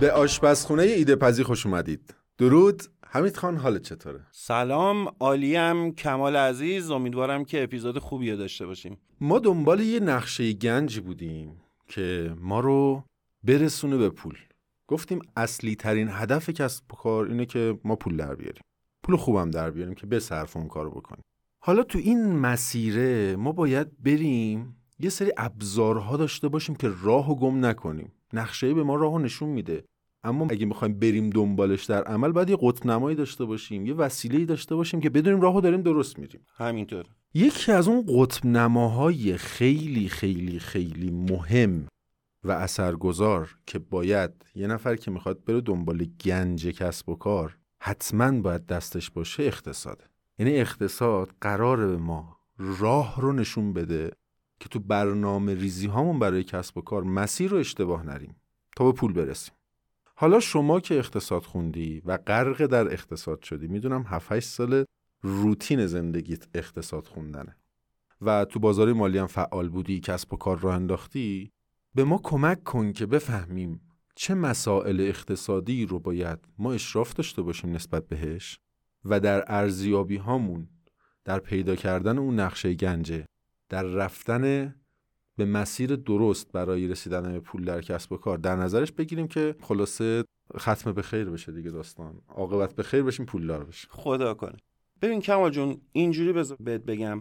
به آشپزخونه ایده پزی خوش اومدید. درود. حمید خان حالت چطوره؟ سلام. عالیم. کمال عزیز. امیدوارم که اپیزود خوبی داشته باشیم. ما دنبال یه نقشه گنجی بودیم که ما رو برسونه به پول. گفتیم اصلی ترین هدف کسب و کار اینه که ما پول در بیاریم. پول خوبم در بیاریم که صرف اون کارو بکنیم. حالا تو این مسیره ما باید بریم یه سری ابزارها داشته باشیم که راه و گم نکنیم. نقشه به ما راه نشون میده. اما اگه می‌خوایم بریم دنبالش در عمل باید یه قطب نمایی داشته باشیم یه وسیله داشته باشیم که بدونیم راهو داریم درست میریم. همینطور. یکی از اون قطب نماهای خیلی خیلی خیلی مهم و اثرگذار که باید یه نفر که می‌خواد بره دنبال گنج کسب و کار حتما باید دستش باشه اقتصاده یعنی اقتصاد قرار به ما راه رو نشون بده که تو برنامه ریزی هامون برای کسب و کار مسیر رو اشتباه نریم تا به پول برسیم. حالا شما که اقتصاد خوندی و غرق در اقتصاد شدی می‌دونم 7 سال روتین زندگیت اقتصاد خوندنه و تو بازار مالی هم فعال بودی کسب و کار راه انداختی به ما کمک کن که بفهمیم چه مسائل اقتصادی رو باید ما اشراف داشته باشیم نسبت بهش و در ارزیابی هامون در پیدا کردن اون نقشه گنجه در رفتن به مسیر درست برای رسیدن به پول در کسب و کار. در نظرش بگیریم که خلاصه ختم به خیر بشه دیگه داستان. عاقبت به خیر بشیم پولدار بشیم. خدا کنه. ببین کمال جون اینجوری بهت بگم.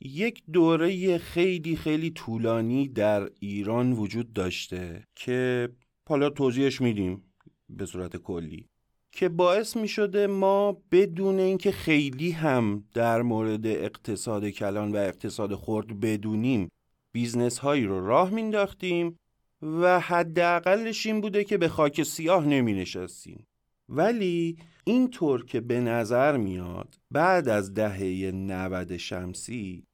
یک دوره خیلی خیلی طولانی در ایران وجود داشته که حالا توضیحش میدیم به صورت کلی که باعث می شده ما بدون اینکه خیلی هم در مورد اقتصاد کلان و اقتصاد خرد بدونیم business هایی رو راه مینداختیم و حداقلش این بوده که به خاک سیاه نمی نشستیم ولی اینطور که به نظر میاد بعد از دهه 90 شمسی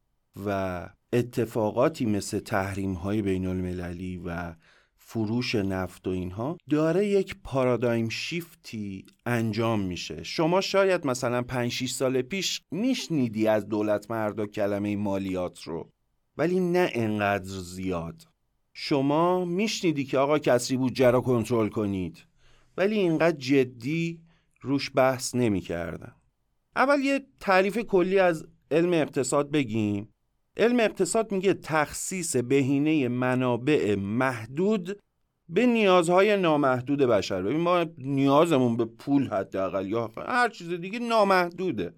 و اتفاقاتی مثل تحریم های بین المللی و فروش نفت و اینها داره یک پارادایم شیفتی انجام میشه. شما شاید مثلا 5 6 سال پیش میشنیدی از دولت مردا کلمه مالیات رو. ولی نه انقدر زیاد. شما میشنیدی که آقا کسری بودجه رو کنترل کنید. ولی اینقدر جدی روش بحث نمی‌کردن اول یه تعریف کلی از علم اقتصاد بگیم. علم اقتصاد میگه تخصیص بهینه منابع محدود به نیازهای نامحدود بشر. ببین ما نیازمون به پول حداقل یا هر چیز دیگه نامحدوده.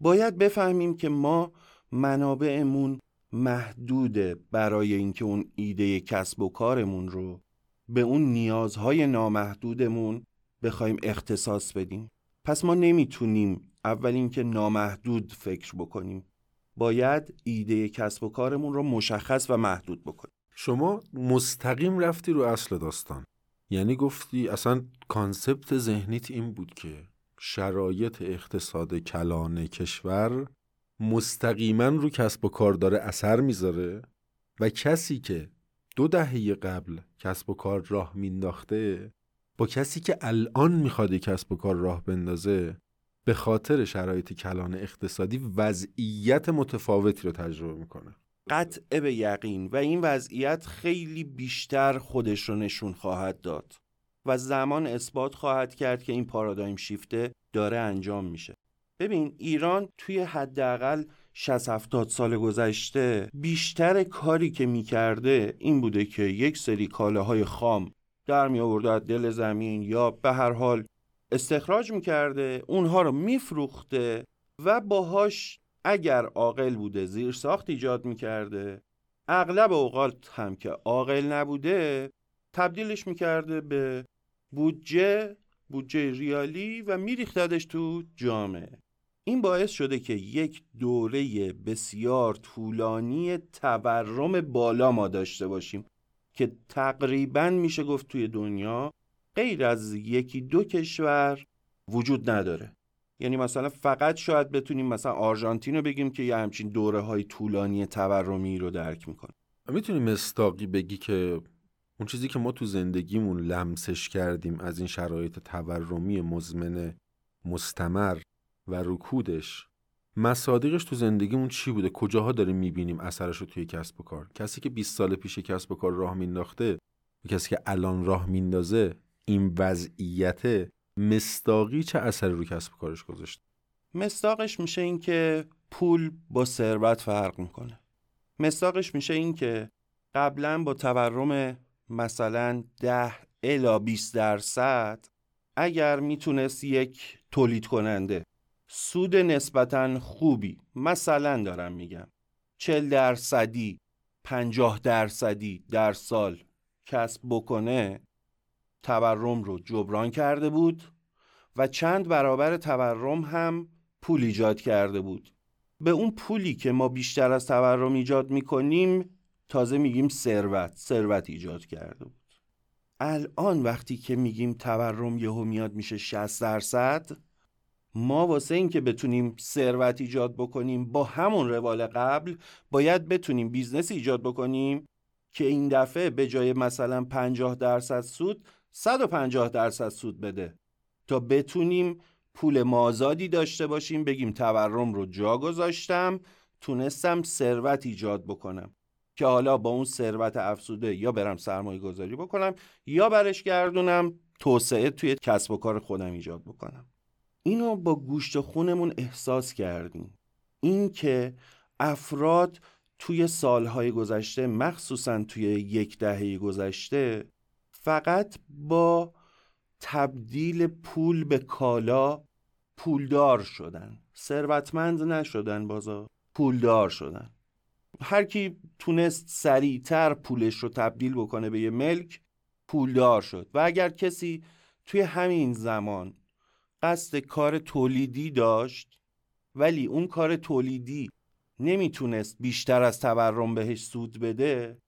باید بفهمیم که ما منابعمون محدوده برای اینکه اون ایده کسب و کارمون رو به اون نیازهای نامحدودمون بخوایم اختصاص بدیم. پس ما نمی‌تونیم اول اینکه نامحدود فکر بکنیم. باید ایده کسب و کارمون رو مشخص و محدود بکنیم. شما مستقیم رفتی رو اصل داستان. یعنی گفتی اصلا کانسپت ذهنیت این بود که شرایط اقتصاد کلان کشور مستقیما رو کسب و کار داره اثر می‌ذاره و کسی که دو دهه قبل کسب و کار راه مینداخته با کسی که الان می‌خواد کسب و کار راه بندازه به خاطر شرایط کلان اقتصادی وضعیت متفاوتی رو تجربه می‌کنه. قطع به یقین و این وضعیت خیلی بیشتر خودش رو نشون خواهد داد و زمان اثبات خواهد کرد که این پارادایم شیفته داره انجام میشه. ببین ایران توی حداقل 60 70 سال گذشته بیشتر کاری که می‌کرده این بوده که یک سری کالاهای خام در می آورده از دل زمین یا به هر حال استخراج می‌کرده اونها رو میفروخته و باهاش اگر عاقل بوده زیر ساخت ایجاد می‌کرده. اغلب اوقات هم که عاقل نبوده تبدیلش می‌کرده به بودجه بودجه ریالی و میریختدش تو جامعه. این باعث شده که یک دوره بسیار طولانی تورم بالا ما داشته باشیم که تقریبا میشه گفت توی دنیا غیر از یکی دو کشور وجود نداره. یعنی مثلا فقط شاید بتونیم مثلا آرژانتین رو بگیم که یه همچین دوره های طولانی تورمی رو درک می‌کنه. می‌تونیم استاقی بگی که اون چیزی که ما تو زندگیمون لمسش کردیم از این شرایط تورمی مزمن مستمر و رکودش. مصادیقش تو زندگیمون چی بوده؟ کجاها داریم می‌بینیم اثرش رو توی کسب و کار؟ کسی که 20 سال پیش کسب و کار راه مینداخته کسی که الان راه میندازه این وضعیت مستاقی چه اثری رو کسب و کارش گذاشته؟ مستاقش میشه این که پول با ثروت فرق می‌کنه. مستاقش میشه این که قبلا با تورم مثلا 10 الا 20 درصد اگر می‌تونست یک تولید کننده سود نسبتا خوبی. مثلا دارم میگم. 40 درصدی 50 درصدی در سال کسب بکنه تورم رو جبران کرده بود و چند برابر تورم هم پول ایجاد کرده بود. به اون پولی که ما بیشتر از تورم ایجاد می‌کنیم تازه میگیم ثروت ثروت ایجاد کرده بود. الان وقتی که میگیم تورم یهو میاد میشه 60 درصد ما واسه اینکه بتونیم ثروت ایجاد بکنیم با همون روال قبل باید بتونیم business ایجاد بکنیم که این دفعه به جای مثلا 50 درصد سود 150 درصد سود بده. تا بتونیم پول مازادی داشته باشیم بگیم تورم رو جا گذاشتم تونستم ثروت ایجاد بکنم. که حالا با اون ثروت افزوده یا برم سرمایه گذاری بکنم یا برش گردونم توسعه توی کسب و کار خودم ایجاد بکنم. اینو با گوشت خونمون احساس کردیم. این که افراد توی سالهای گذشته مخصوصا توی یک دهه گذشته فقط با تبدیل پول به کالا پولدار شدن. ثروتمند نشدن بازا پولدار شدن. هر کی تونست سریعتر پولش رو تبدیل بکنه به یه ملک پولدار شد. و اگر کسی توی همین زمان قصد کار تولیدی داشت ولی اون کار تولیدی نمی‌تونست بیشتر از تورم بهش سود بده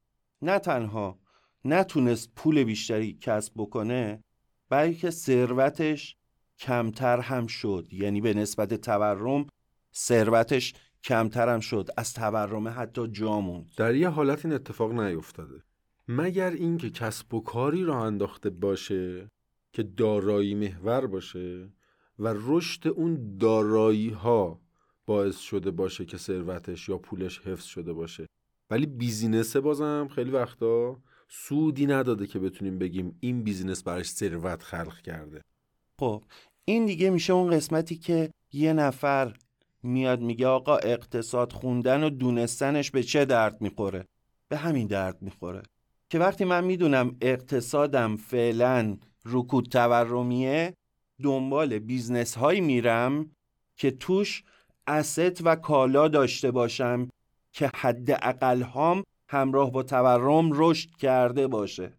نه تنها نتونست پول بیشتری کسب بکنه بلکه ثروتش کمتر هم شد. یعنی به نسبت تورم ثروتش کمتر هم شد. از تورم حتی جامون در یه حالت این اتفاق نیفتاده. مگر اینکه کسب و کاری راه انداخته باشه که دارایی محور باشه و رشد اون دارایی ها باعث شده باشه که ثروتش یا پولش حفظ شده باشه. ولی business ه بازم خیلی وقتا سودی نداده که بتونیم بگیم این business براش ثروت خلق کرده. خب این دیگه میشه اون قسمتی که یه نفر میاد میگه آقا اقتصاد خوندن و دونستنش به چه درد می‌خوره؟ به همین درد می‌خوره. که وقتی من می‌دونم اقتصادم فعلا رکود تورمیه دنبال business هایی میرم که توش است و کالا داشته باشم که حد اقل هام همراه با تورم رشد کرده باشه.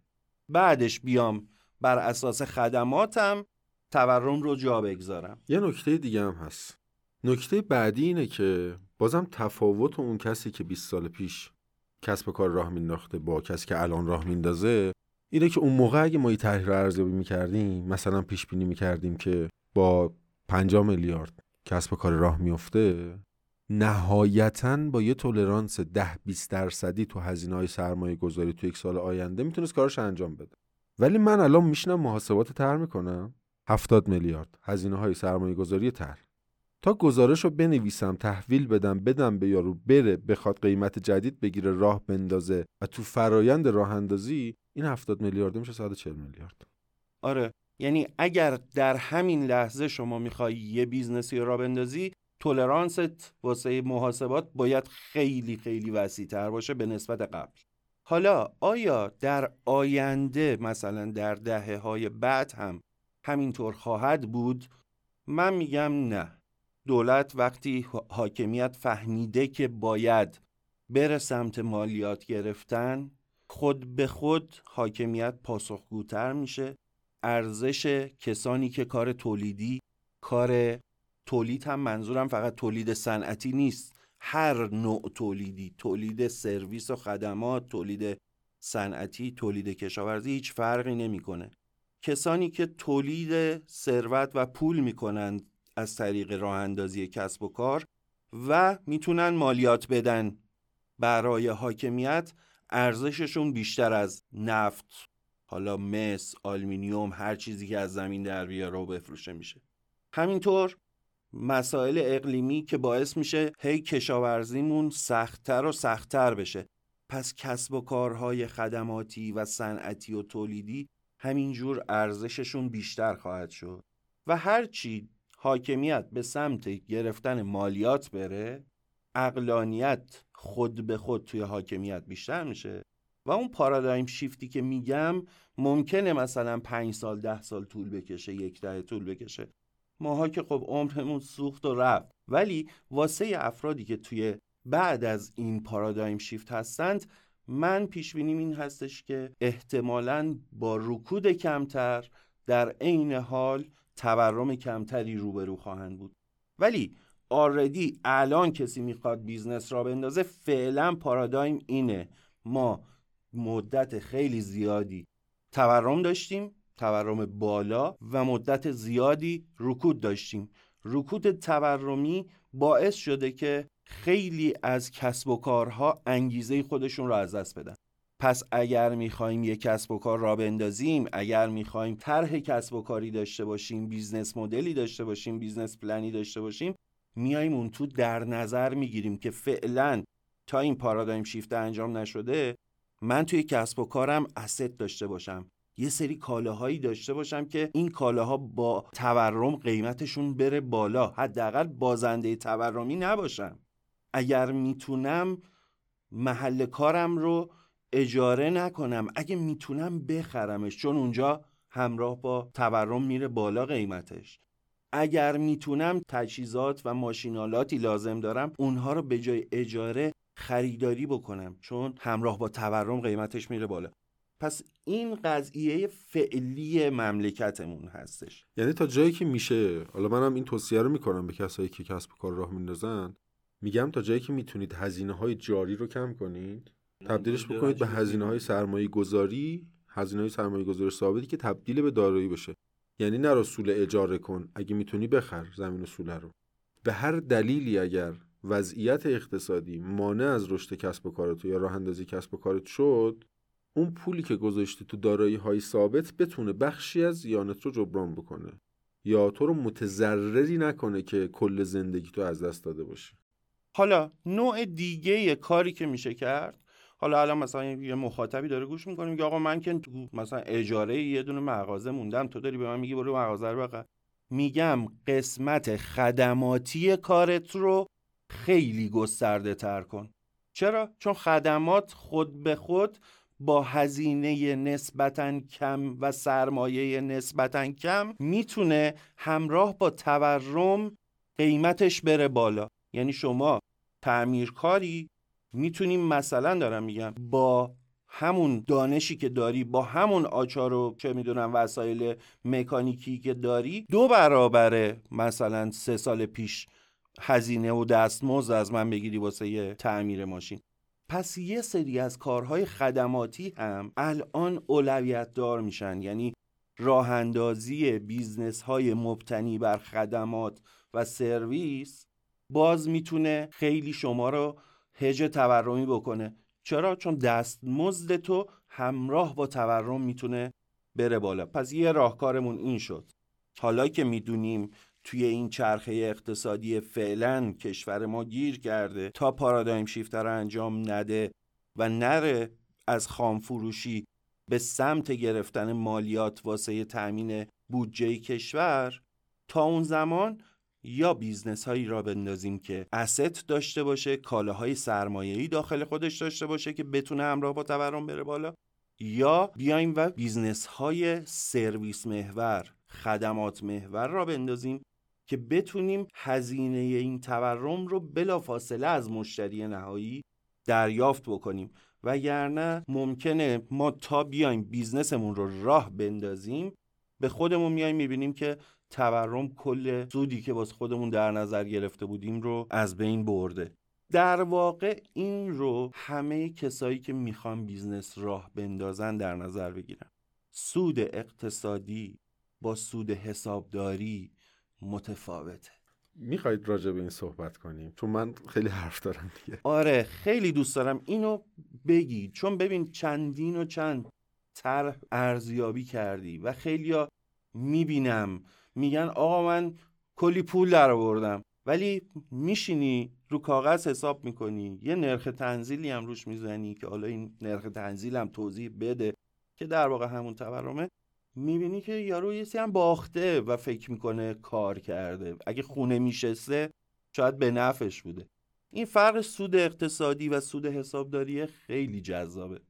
بعدش بیام بر اساس خدماتم تورم رو جا بگذارم. یه نکته دیگه هم هست. نکته بعدی اینه که بازم تفاوت اون کسی که 20 سال پیش کسب کار راه مینداخته با کسی که الان راه میندازه اینه که اون موقع اگه ما یه طرح رو ارزیابی می‌کردیم مثلا پیش بینی می‌کردیم که با 50 میلیارد کسب کار راه میفته نهایتا با یه تولرانس 10 20 درصدی تو هزینه های سرمایه گذاری تو یک سال آینده می‌تونست کارش انجام بده. ولی من الان میشنم محاسبات تر می‌کنم 70 میلیارد هزینه های سرمایه گذاری تر تا گزارش رو بنویسم تحویل بدم بدم به یارو بره بخواد قیمت جدید بگیره راه بندازه و تو فرایند راه اندازی این 70 میلیارد میشه 140 میلیارد. آره یعنی اگر در همین لحظه شما می‌خوای یه business ی راه بندازی tolerance ت واسه محاسبات باید خیلی خیلی وسیع تر باشه به نسبت قبل. حالا آیا در آینده مثلا در دهه های بعد هم همینطور خواهد بود؟ من میگم نه. دولت وقتی حاکمیت فهمیده که باید بره سمت مالیات گرفتن خود به خود حاکمیت پاسخگوتر میشه. ارزش کسانی که کار تولیدی کار تولید هم منظورم فقط تولید صنعتی نیست. هر نوع تولیدی تولید سرویس و خدمات تولید صنعتی تولید کشاورزی هیچ فرقی نمی‌کنه. کسانی که تولید ثروت و پول می‌کنند از طریق راه اندازی کسب و کار و می‌تونن مالیات بدن. برای حاکمیت ارزششون بیشتر از نفت حالا مس، آلمینیوم هر چیزی که از زمین در بیاره و بفروشه میشه. همینطور مسائل اقلیمی که باعث میشه هی کشاورزیمون سختتر و سختتر بشه. پس کسب و کارهای خدماتی و صنعتی و تولیدی همینجور ارزششون بیشتر خواهد شد. و هرچی حاکمیت به سمت گرفتن مالیات بره اقلانیت خود به خود توی حاکمیت بیشتر میشه و اون پارادایم شیفتی که میگم ممکنه مثلا پنج سال ده سال طول بکشه یک دهه طول بکشه. ماها که خب عمرمون سوخت و رفت. ولی واسه افرادی که توی بعد از این پارادایم شیفت هستند من پیش بینیم این هستش که احتمالا با رکود کمتر در عین حال تورم کمتری روبرو خواهند بود. ولی already الان کسی می‌خواد business راه بندازه فعلا پارادایم اینه. ما مدت خیلی زیادی تورم داشتیم تورم بالا و مدت زیادی رکود داشتیم. رکود تورمی باعث شده که خیلی از کسب و کارها انگیزه خودشون را از دست بدن. پس اگر می‌خوایم یک کسب و کار راه بندازیم اگر می‌خوایم طرح کسب و کاری داشته باشیم business model ی داشته باشیم business plan ی داشته باشیم میایم اون تو در نظر می‌گیریم که فعلا تا این پارادایم شیفت انجام نشده من توی کسب و کارم اسست داشته باشم. یه سری کالاهایی داشته باشم که این کالاها با تورم قیمتشون بره بالا. حداقل بازنده تورمی نباشم. اگر می‌تونم محل کارم رو اجاره نکنم اگه می‌تونم بخرمش چون اونجا همراه با تورم میره بالا قیمتش. اگر می‌تونم تجهیزات و ماشینالاتی لازم دارم اونها رو به جای اجاره خریداری بکنم چون همراه با تورم قیمتش میره بالا. پس این قضیه فعلی مملکتمون هستش. یعنی تا جایی که میشه حالا منم این توصیه رو می‌کنم به کسایی که کسب کار راه میندازن میگم تا جایی که می‌تونید هزینه های جاری رو کم کنید تبدیلش بکنید به هزینه های سرمایه گذاری هزینه های سرمایه گذاری ثابتی که تبدیل به دارایی بشه. یعنی نه رسول اجاره کن اگه می‌تونی بخر زمین سوله رو. به هر دلیلی اگر وضعیت اقتصادی مانع از رشد کسب و کارت یا راه اندازی کسب و کارت شد اون پولی که گذاشتی تو دارایی های ثابت بتونه بخشی از زیانت رو جبران بکنه. یا تو رو متضرری نکنه که کل زندگی تو از دست داده باشی. حالا نوع دیگه کاری که میشه کرد حالا الان مثلا یه مخاطبی داره گوش می‌کنه میگه آقا من که مثلا اجاره یه دونه مغازه موندم تو داری به من میگی برو مغازه رو بقى میگم قسمت خدماتی کارت رو خیلی گسترده تر کن. چرا؟ چون خدمات خود به خود با هزینه نسبتا کم و سرمایه نسبتا کم می‌تونه همراه با تورم قیمتش بره بالا. یعنی شما تعمیرکاری می‌تونیم مثلا دارم میگم با همون دانشی که داری با همون آچار و چه می‌دونم وسایل مکانیکی که داری دو برابره مثلا سه سال پیش هزینه و دستمزد از من بگیری واسه یه تعمیر ماشین. پس یه سری از کارهای خدماتی هم الان اولویت دار میشن. یعنی راه اندازی business های مبتنی بر خدمات و سرویس باز می‌تونه خیلی شما رو هج تورمی بکنه. چرا؟ چون دستمزد تو همراه با تورم می‌تونه بره بالا. پس یه راهکارمون این شد. حالا که می‌دونیم توی این چرخه اقتصادی فعلا کشور ما گیر کرده تا پارادایم شیفتر انجام نده و نره از خام فروشی به سمت گرفتن مالیات واسه تأمین بودجه کشور تا اون زمان یا business هایی راه بندازیم که asset داشته باشه کالاهای سرمایه‌ای داخل خودش داشته باشه که بتونه همراه با تورم بره بالا یا بیایم و business های سرویس محور خدمات محور راه بندازیم که بتونیم هزینه این تورم رو بلافاصله از مشتری نهایی دریافت بکنیم. وگرنه ممکنه ما تا بیایم business مون رو راه بندازیم به خودمون میایم می‌بینیم که تورم کل سودی که واسه خودمون در نظر گرفته بودیم رو از بین برده. در واقع این رو همه کسایی که می‌خوان business راه بندازن در نظر بگیرن. سود اقتصادی با سود حسابداری متفاوته. می‌خواید راجع به این صحبت کنیم؟ چون من خیلی حرف دارم دیگه. آره خیلی دوست دارم. اینو بگی. چون ببین چندین و چند طرح ارزیابی کردی و خیلیا می‌بینم میگن آقا من کلی پول در آوردم ولی میشینی رو کاغذ حساب می‌کنی. یه نرخ تنزیلی هم روش می‌زنی که حالا این نرخ تنزیل هم توضیح بده که در واقع همون تورمه. می‌بینی که یارو یه هم باخته و فکر می‌کنه کار کرده. اگه خونه میشسته شاید به نفش بوده. این فرق سود اقتصادی و سود حسابداری خیلی جذابه.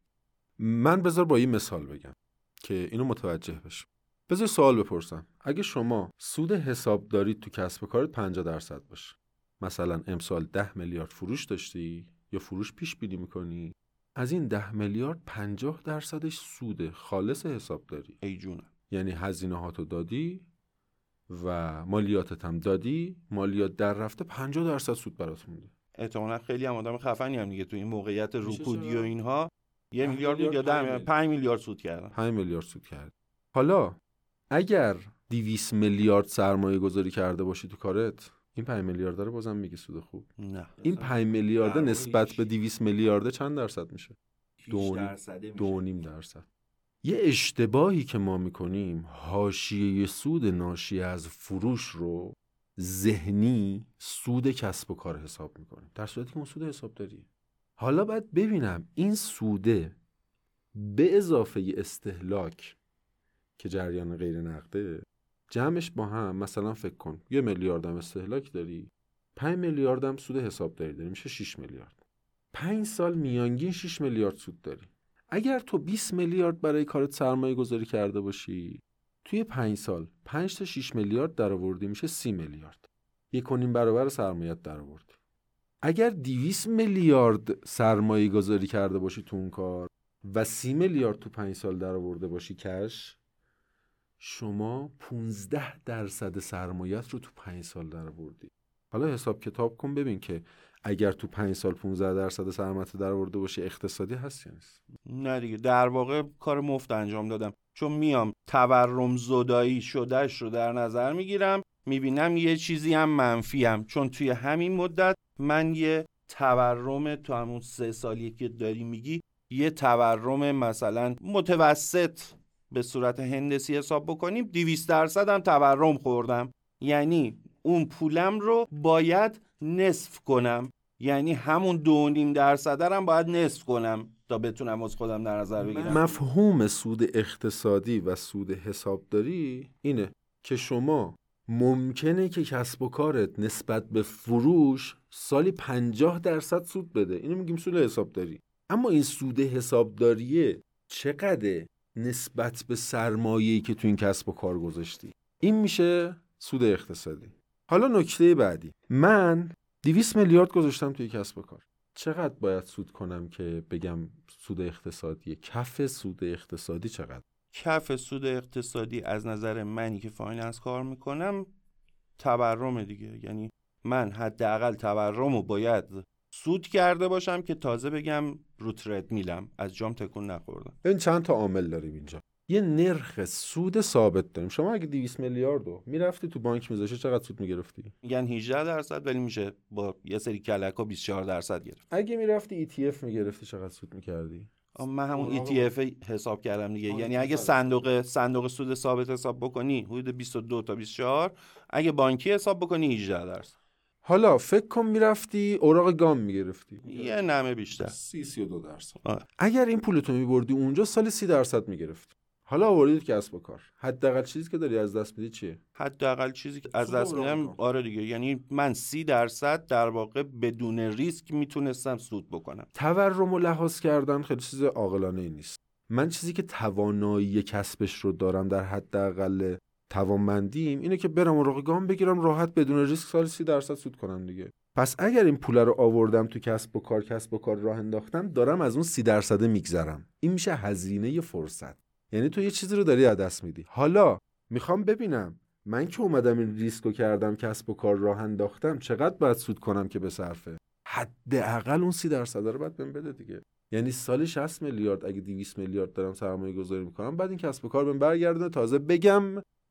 من بذار با این مثال بگم که اینو متوجه بشم. بذار سوال بپرسم. اگه شما سود حسابداری تو کسب و کارت 50 درصد باشه مثلا امسال 10 میلیارد فروش داشتی یا فروش پیش بینی می‌کنی؟ از این 10 میلیارد 50 درصدش سود خالص حسابداری ای جونم. یعنی هزینه هاتو دادی و مالیاتت هم دادی مالیات در رفته 50 درصد سود برات مونده احتمالا خیلی هم آدم خفنی هم دیگه تو این موقعیت رکودی و؟ اینها. یه میلیارد میلیارد، یا پنج ده میلیارد. 5 میلیارد سود کردن 5 میلیارد سود کرد حالا اگر 200 میلیارد سرمایه گذاری کرده باشی تو کارت این 5 میلیارد رو بازم میگی سود خوب. نه این 5 میلیارد نسبت به 200 میلیارد چند درصد میشه؟ دو. دو نیم درصد. یه اشتباهی که ما می‌کنیم حاشیه سود ناشی از فروش رو ذهنی سود کسب و کار حساب می‌کنیم. در صورتی که اون سود حساب داری حالا باید ببینم این سوده به اضافه استهلاک که جریان غیر نقده. جمعش با هم مثلا فکر کن یه میلیاردم استهلاک داری. 5 میلیاردم سود حساب داری داری میشه 6 میلیارد. 5 سال میانگین 6 میلیارد سود داری. اگر تو 20 میلیارد برای کارت سرمایه گذاری کرده باشی توی 5 سال 5 تا 6 میلیارد در آوردی میشه 30 میلیارد. یک و نیم برابر سرمایت در آوردی اگر 200 میلیارد سرمایه گذاری کرده باشی تو اون کار و 30 میلیارد تو 5 سال در آورده باشی کش شما 15 درصد سرمایت رو تو 5 سال در آوردی. حالا حساب کتاب کن ببین که اگر تو 5 سال 15 درصد سرمایت در آورده باشی اقتصادی هست یا نیست؟ نه دیگه در واقع کار مفت انجام دادم. چون میام تورم زدایی شدهش رو در نظر می‌گیرم می‌بینم یه چیزی هم منفی هم. چون توی همین مدت من یه تورم تو همون سه سالی که داری میگی یه تورم مثلا متوسط به صورت هندسی حساب بکنیم 200 درصد هم تورم خوردم. یعنی اون پولم رو باید نصف کنم. یعنی همون دو نیم درصد هم باید نصف کنم تا بتونم از خودم در نظر بگیرم. مفهوم سود اقتصادی و سود حسابداری اینه که شما ممکنه که کسب و کارت نسبت به فروش سالی 50 درصد سود بده. اینو میگیم سود حسابداری. اما این سود حسابداریه چقدر نسبت به سرمایه‌ای که تو این کسب و کار گذاشتی. این میشه سود اقتصادی. حالا نکته بعدی. من 200 میلیارد گذاشتم توی کسب و کار. چقدر باید سود کنم که بگم سود اقتصادی؟ کف سود اقتصادی چقدر؟ کف سود اقتصادی از نظر منی که finance کار می‌کنم تورم دیگه. یعنی من حداقل تورم رو باید سود کرده باشم که تازه بگم رو treadmill م. از جام تکون نخوردم. ببین چند تا عامل داریم اینجا. یه نرخ سود ثابت داریم. شما اگه 200 میلیارد رو می‌رفتی تو بانک میذاشتی چقدر سود می‌گرفتی؟ میگن 18 درصد ولی میشه با یه سری کلک ها 24 درصد گرفت. اگه می‌رفتی ETF می‌گرفتی چقدر سود می‌کردی؟ من همون ETF حساب کردم دیگه. یعنی اگه. صندوق صندوق سود ثابت حساب بکنی حدود 22 تا 24 اگه بانکی حساب بکنی 18 درصد. حالا فکر کن می‌رفتی اوراق گام می‌گرفتی. یه نمه بیشتر. سی سی و دو درصد. اگر این پولتو میبردی اونجا سال سی درصد می‌گرفتی حالا آوردی تو کسب و کار. حداقل چیزی که داری از دست میدی چیه؟ حداقل چیزی که از سود دست میدم. آره دیگه. یعنی من سی درصد در واقع بدون ریسک می‌تونستم سود بکنم. تورم و لحاظ کردن خیلی چیز عاقلانه ای نیست. من چیزی که توانایی کسبش رو دارم در حداقل توانمندیم اینه که برم اوراق گام بگیرم راحت بدون ریسک سال سی درصد سود کنم دیگه. پس اگر این پول رو آوردم تو کسب و کار کسب و کار راه انداختم دارم از اون سی درصد میگذرم. این میشه هزینه فرصت. یعنی تو یه چیزی رو داری از دست میدی. حالا می‌خوام ببینم من که اومدم این ریسکو کردم کسب و کار راه انداختم چقدر باید سود کنم که به صرفه حداقل اون سی درصد رو باید بهم بده دیگه. یعنی سالی 60 میلیارد اگه 200 میلیارد دارم سرمایه گذاری می‌کنم بعد این کسب و کار بهم برگردونه. تازه بگم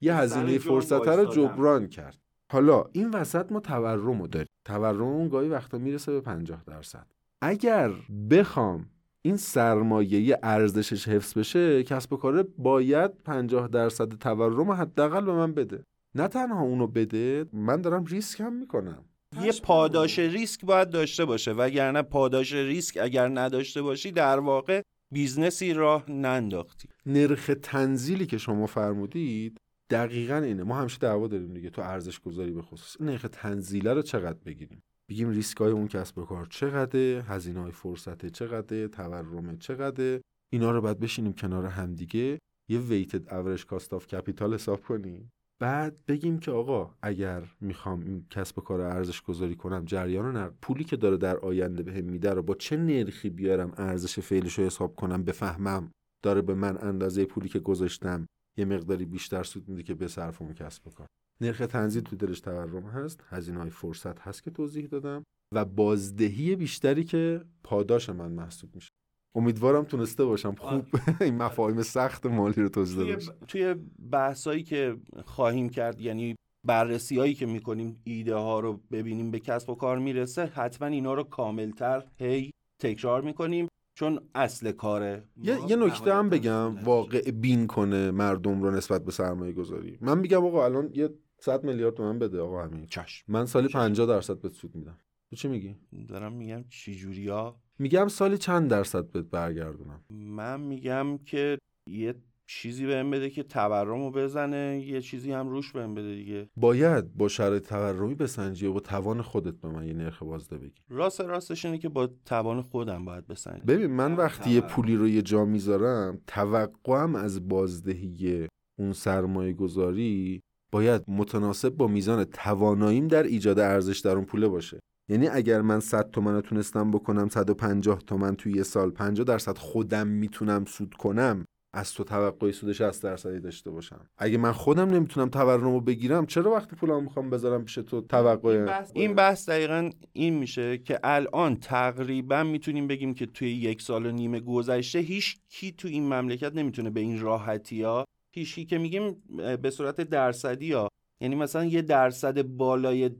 یه هزینه فرصت رو جبران کرد. حالا این وسط ما تورم رو داریم. تورم اون گاهی وقتا می‌رسه به 50 درصد. اگر بخوام این سرمایه ارزشش حفظ بشه کسب و کار باید 50 درصد تورم حداقل به من بده. نه تنها اونو بده من دارم ریسک هم می‌کنم. یه پاداش ریسک باید داشته باشه. وگرنه پاداش ریسک اگر نداشته باشی در واقع business ی راه ننداختی. نرخ تنزیلی که شما فرمودید دقیقا اینه. ما همیشه دعوا داریم دیگه. تو ارزش گذاری به خصوص نرخ تنزیله رو چقدر بگیریم؟ بگیم ریسک های اون کسب و کار چقدره؟ هزینه های فرصت چقدره؟ تورم چقدره؟ اینا رو باید بشینیم کنار همدیگه. یه weighted average cost of capital حساب کنیم. بعد بگیم که آقا اگر می‌خوام این کسب و کار ارزش گذاری کنم جریان نقد پولی که داره در آینده بهم میده رو با چه نرخی بیارم؟ ارزش فعلش رو حساب کنم بفهمم. داره به من اندازه پولی که گذاشتم. یه مقداری بیشتر سود میده که بصرفم کسب و کار نرخ تنزیل تو دلش تورم هست هزینه های فرصت هست که توضیح دادم و بازدهی بیشتری که پاداش من محسوب میشه. امیدوارم تونسته باشم خوب این مفاهیم سخت مالی رو توضیح داده باشم توی بحثایی که خواهیم کرد یعنی بررسی هایی که می‌کنیم ایده ها رو ببینیم به کسب و کار می‌رسه حتما اینا رو کاملتر هی تکرار می‌کنیم. چون اصل کاره. یه, یه نکته هم بگم واقع بین کنه مردم رو نسبت به سرمایه گذاری من میگم آقا الان یه 100 میلیارد تومن بده آقا همین چشم. من سالی 50 درصد بهت سود میدم. تو چی میگی؟ دارم میگم چی جوریا میگم سالی چند درصد بهت برگردونم؟ من میگم که یه چیزی بهم بده که تورمو بزنه یه چیزی هم روش بهم بده دیگه. باید با شرایط تورمی بسنجی و با توان خودت به من یه نرخ بازده بگی. راست راستش اینه که با توان خودم باید بسنجی ببین من وقتی یه پولی رو یه جا می‌ذارم توقعم از بازدهی اون سرمایه گذاری باید متناسب با میزان تواناییم در ایجاد ارزش در اون پوله باشه. یعنی اگر من 100 تومن رو تونستم بکنم 150 تومن توی یه سال 50 درصد خودم می‌تونم سود کنم از تو توقعی سود 60 درصدی داشته باشم. اگه من خودم نمی‌تونم تورمو بگیرم چرا وقتی پولمو می‌خوام بذارم پیش تو توقع این بحث, این بحث دقیقا این میشه که الان تقریبا می‌تونیم بگیم که توی یک سال و نیم گذشته هیچ کی تو این مملکت نمی‌تونه به این راحتی ها هیچی که میگیم به صورت درصدی ها یعنی مثلا یه درصد بالای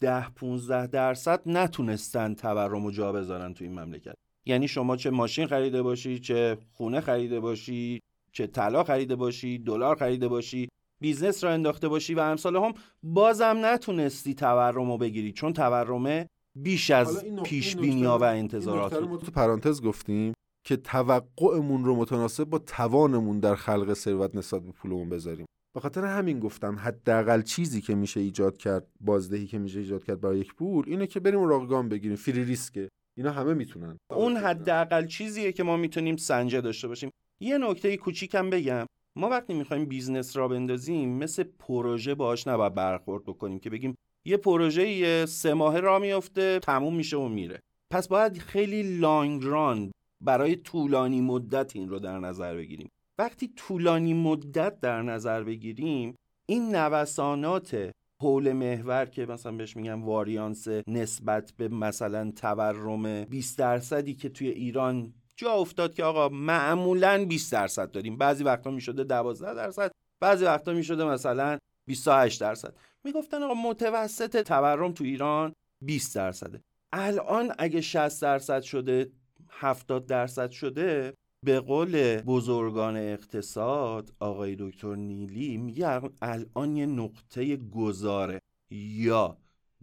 ده 15 درصد نتونستن تورم و جا بذارن تو این مملکت. یعنی شما چه ماشین خریده باشی چه خونه خریده باشی چه طلا خریده باشی دلار خریده باشی business راه انداخته باشی و امثالهم بازم نتونستی تورم رو بگیری چون تورمه بیش از پیش بینی و انتظارات تو پرانتز گفتیم که توقعمون رو متناسب با توانمون در خلق ثروت نسبت به پولمون بذاریم. به خاطر همین گفتم حداقل چیزی که میشه ایجاد کرد بازدهی که میشه ایجاد کرد برای یک پول اینه که بریم اوراق بگیریم free risk ه. اینا همه می‌تونن. اون حداقل چیزیه که ما می‌تونیم سنجه داشته باشیم. یه نکته کوچیکم بگم. ما وقتی می‌خوایم business راه بندازیم مثل پروژه باهاش نباید برخورد بکنیم که بگیم یه پروژه سه ماهه راه میفته تموم میشه و میره. پس باید خیلی long run برای طولانی مدت این رو در نظر بگیریم. وقتی طولانی مدت در نظر بگیریم این نوسانات حول محور که مثلا بهش میگم واریانس نسبت به مثلا تورم 20 درصدی که توی ایران جا افتاد که آقا معمولا 20 درصد داریم. بعضی وقتا می‌شده 12 درصد بعضی وقتا می‌شده مثلا 28 درصد. می‌گفتن آقا متوسط تورم تو ایران 20 درصده. الان اگه 60 درصد شده 70 درصد شده به قول بزرگان اقتصاد آقای دکتر نیلی میگه الان یه نقطه گذاره. یا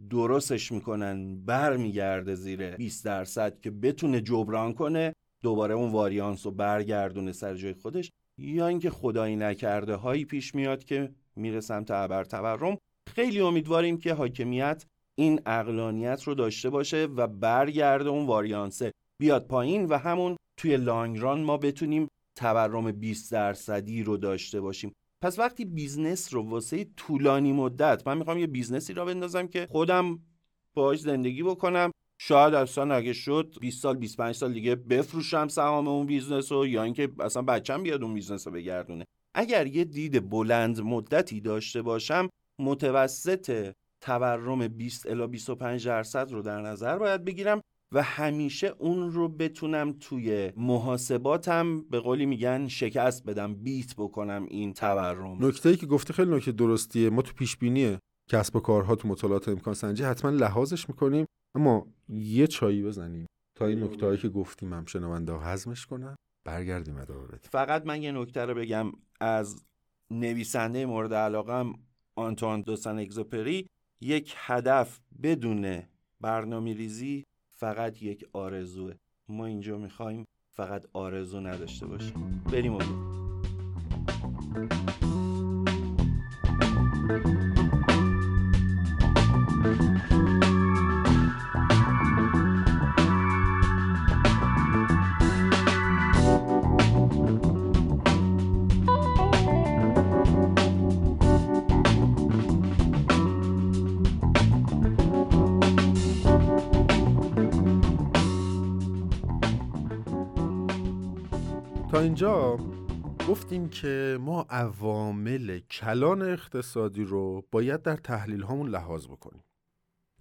درستش می‌کنن برمیگرده زیر 20 درصد که بتونه جبران کنه دوباره اون واریانس رو برگردونه سر جای خودش یا اینکه خدایی نکرده هایی پیش میاد که میره سمت ابر تورم. خیلی امیدواریم که حاکمیت این اقلانیت رو داشته باشه و برگرده اون واریانسه. بیاد پایین و همون توی لانگران ما بتونیم تورم 20 درصدی رو داشته باشیم. پس وقتی business رو واسه طولانی مدت من می‌خوام یه business ی راه بندازم که خودم باش زندگی بکنم. شاید اصلا اگه شد 20 سال 25 سال دیگه بفروشم سهام اون business رو یا اینکه اصلا بچم بیاد اون business رو بگردونه. اگر یه دید بلند مدتی داشته باشم متوسط تورم 20 الی 25 درصد رو در نظر باید بگیرم. و همیشه اون رو بتونم توی محاسباتم به قولی میگن شکست بدم beat بکنم این تورم. نکته ای که گفته خیلی نکته درستیه. ما تو پیش بینی کسب و کارها تو مطالعات امکان سنجی حتما لحاظش می‌کنیم اما یه چایی بزنیم. تا این نکته که گفتیم هم شنونده ها هضمش کنن برگردیم ادامه فقط من یه نکته رو بگم. از نویسنده مورد علاقم آنتوان دوسن اگزوپری یک هدف بدون برنامه ریزی فقط یک آرزوه. ما اینجا می‌خوایم فقط آرزو نداشته باشیم. بریم و تا اینجا گفتیم که ما عوامل کلان اقتصادی رو باید در تحلیل هامون لحاظ بکنیم.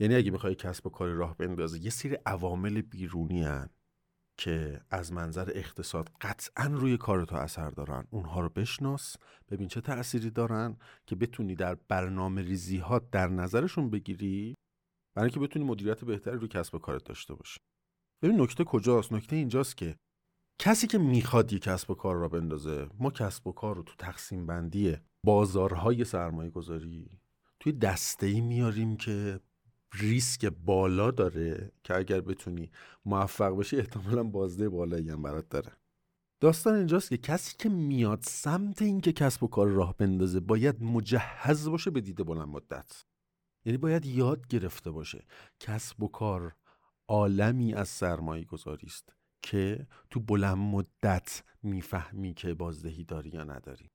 یعنی اگه می‌خوای کسب و کاری راه بندازی یه سری عوامل بیرونی هن که از منظر اقتصاد قطعا روی کار تو اثر دارن. اونها رو بشناس ببین چه تأثیری دارن که بتونی در برنامه ریزی ها در نظرشون بگیری برای اینکه بتونی مدیریت بهتری روی کسب و کارت داشته باشی. ببین نکته کجاست؟ نکته اینجاست که کسی که می‌خواد یک کسب و کار را بندازه ما کسب و کار رو تو تقسیم بندی بازارهای سرمایه گذاری توی دسته ای میاریم که ریسک بالا داره که اگر بتونی موفق بشی احتمالا بازده بالایی هم برات داره. داستان اینجاست که کسی که میاد سمت اینکه کسب و کار راه بندازه باید مجهز باشه به دیده بلند مدت. یعنی باید یاد گرفته باشه کسب و کار عالمی از سرمایه گذاری است که تو بلند مدت می‌فهمی که بازدهی داری یا نداری.